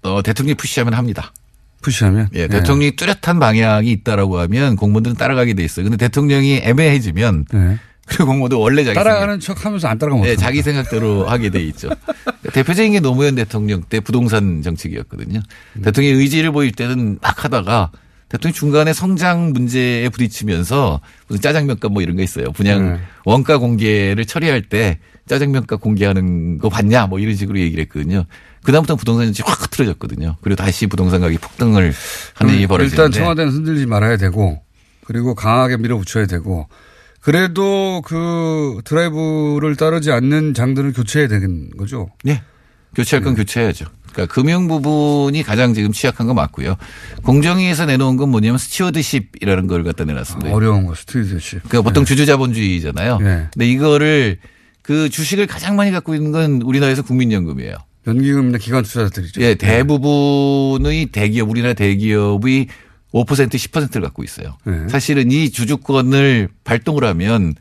R: 어, 대통령이 푸시하면 합니다.
L: 푸시하면?
R: 예, 대통령이 뚜렷한 방향이 있다라고 하면 공무원들은 따라가게 돼 있어요. 근데 대통령이 애매해지면 그리고 공무원들 원래 자기
L: 네. 따라가는 척 하면서 안 따라가면
R: 예? 자기 생각대로 하게 돼 있죠. 대표적인 게 노무현 대통령 때 부동산 정책이었거든요.
L: 음.
R: 대통령이 의지를 보일 때는 막 하다가 대통령 중간에 성장 문제에 부딪히면서 무슨 짜장면값 뭐 이런 거 있어요. 분양
L: 네.
R: 원가 공개를 처리할 때 짜장면값 공개하는 거 봤냐 뭐 이런 식으로 얘기를 했거든요. 그다음부터 부동산 정책이 확 흐트러졌거든요. 그리고 다시 부동산 가격이 폭등을 하는 일이
L: 음,
R: 벌어지는데
L: 일단 청와대는 흔들리지 말아야 되고 그리고 강하게 밀어붙여야 되고 그래도 그 드라이브를 따르지 않는 장들을 교체해야 되는 거죠.
R: 예. 교체할 건 교체해야죠. 그러니까 금융 부분이 가장 지금 취약한 거 맞고요. 공정위에서 내놓은 건 뭐냐면 stewardship이라는 걸 갖다 내놨습니다.
L: 어려운 거 stewardship.
R: 그러니까 보통 주주자본주의잖아요.
L: 네.
R: 근데 이거를 그 주식을 가장 많이 갖고 있는 건 우리나라에서 국민연금이에요.
L: 연기금이나 기관 투자자들이죠.
R: 예, 대부분의 대기업, 우리나라 대기업이 5% 10%를 갖고 있어요.
L: 네.
R: 사실은 이 주주권을 발동을 하면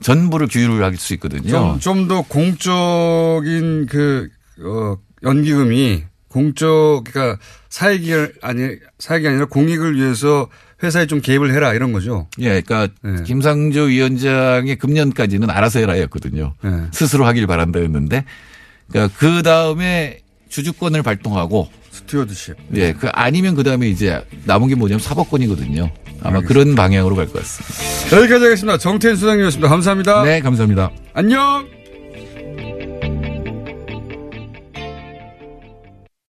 R: 전부를 규율을 할 수 있거든요.
L: 좀 더 공적인 그, 어, 연기금이 공적, 그러니까 사익이 아니, 사익이 아니라 공익을 위해서 회사에 좀 개입을 해라 이런 거죠.
R: 예, 그러니까
L: 네.
R: 김상조 위원장의 금년까지는 알아서 해라였거든요.
L: 네.
R: 스스로 하길 바란다였는데, 그러니까 그 다음에 주주권을 발동하고
L: stewardship.
R: 예, 그 아니면 그 다음에 이제 남은 게 뭐냐면 사법권이거든요. 아마 그런 방향으로 갈 것 같습니다.
L: 여기까지 하겠습니다. 정태인 소장님이었습니다. 감사합니다.
R: 네, 감사합니다.
L: 안녕!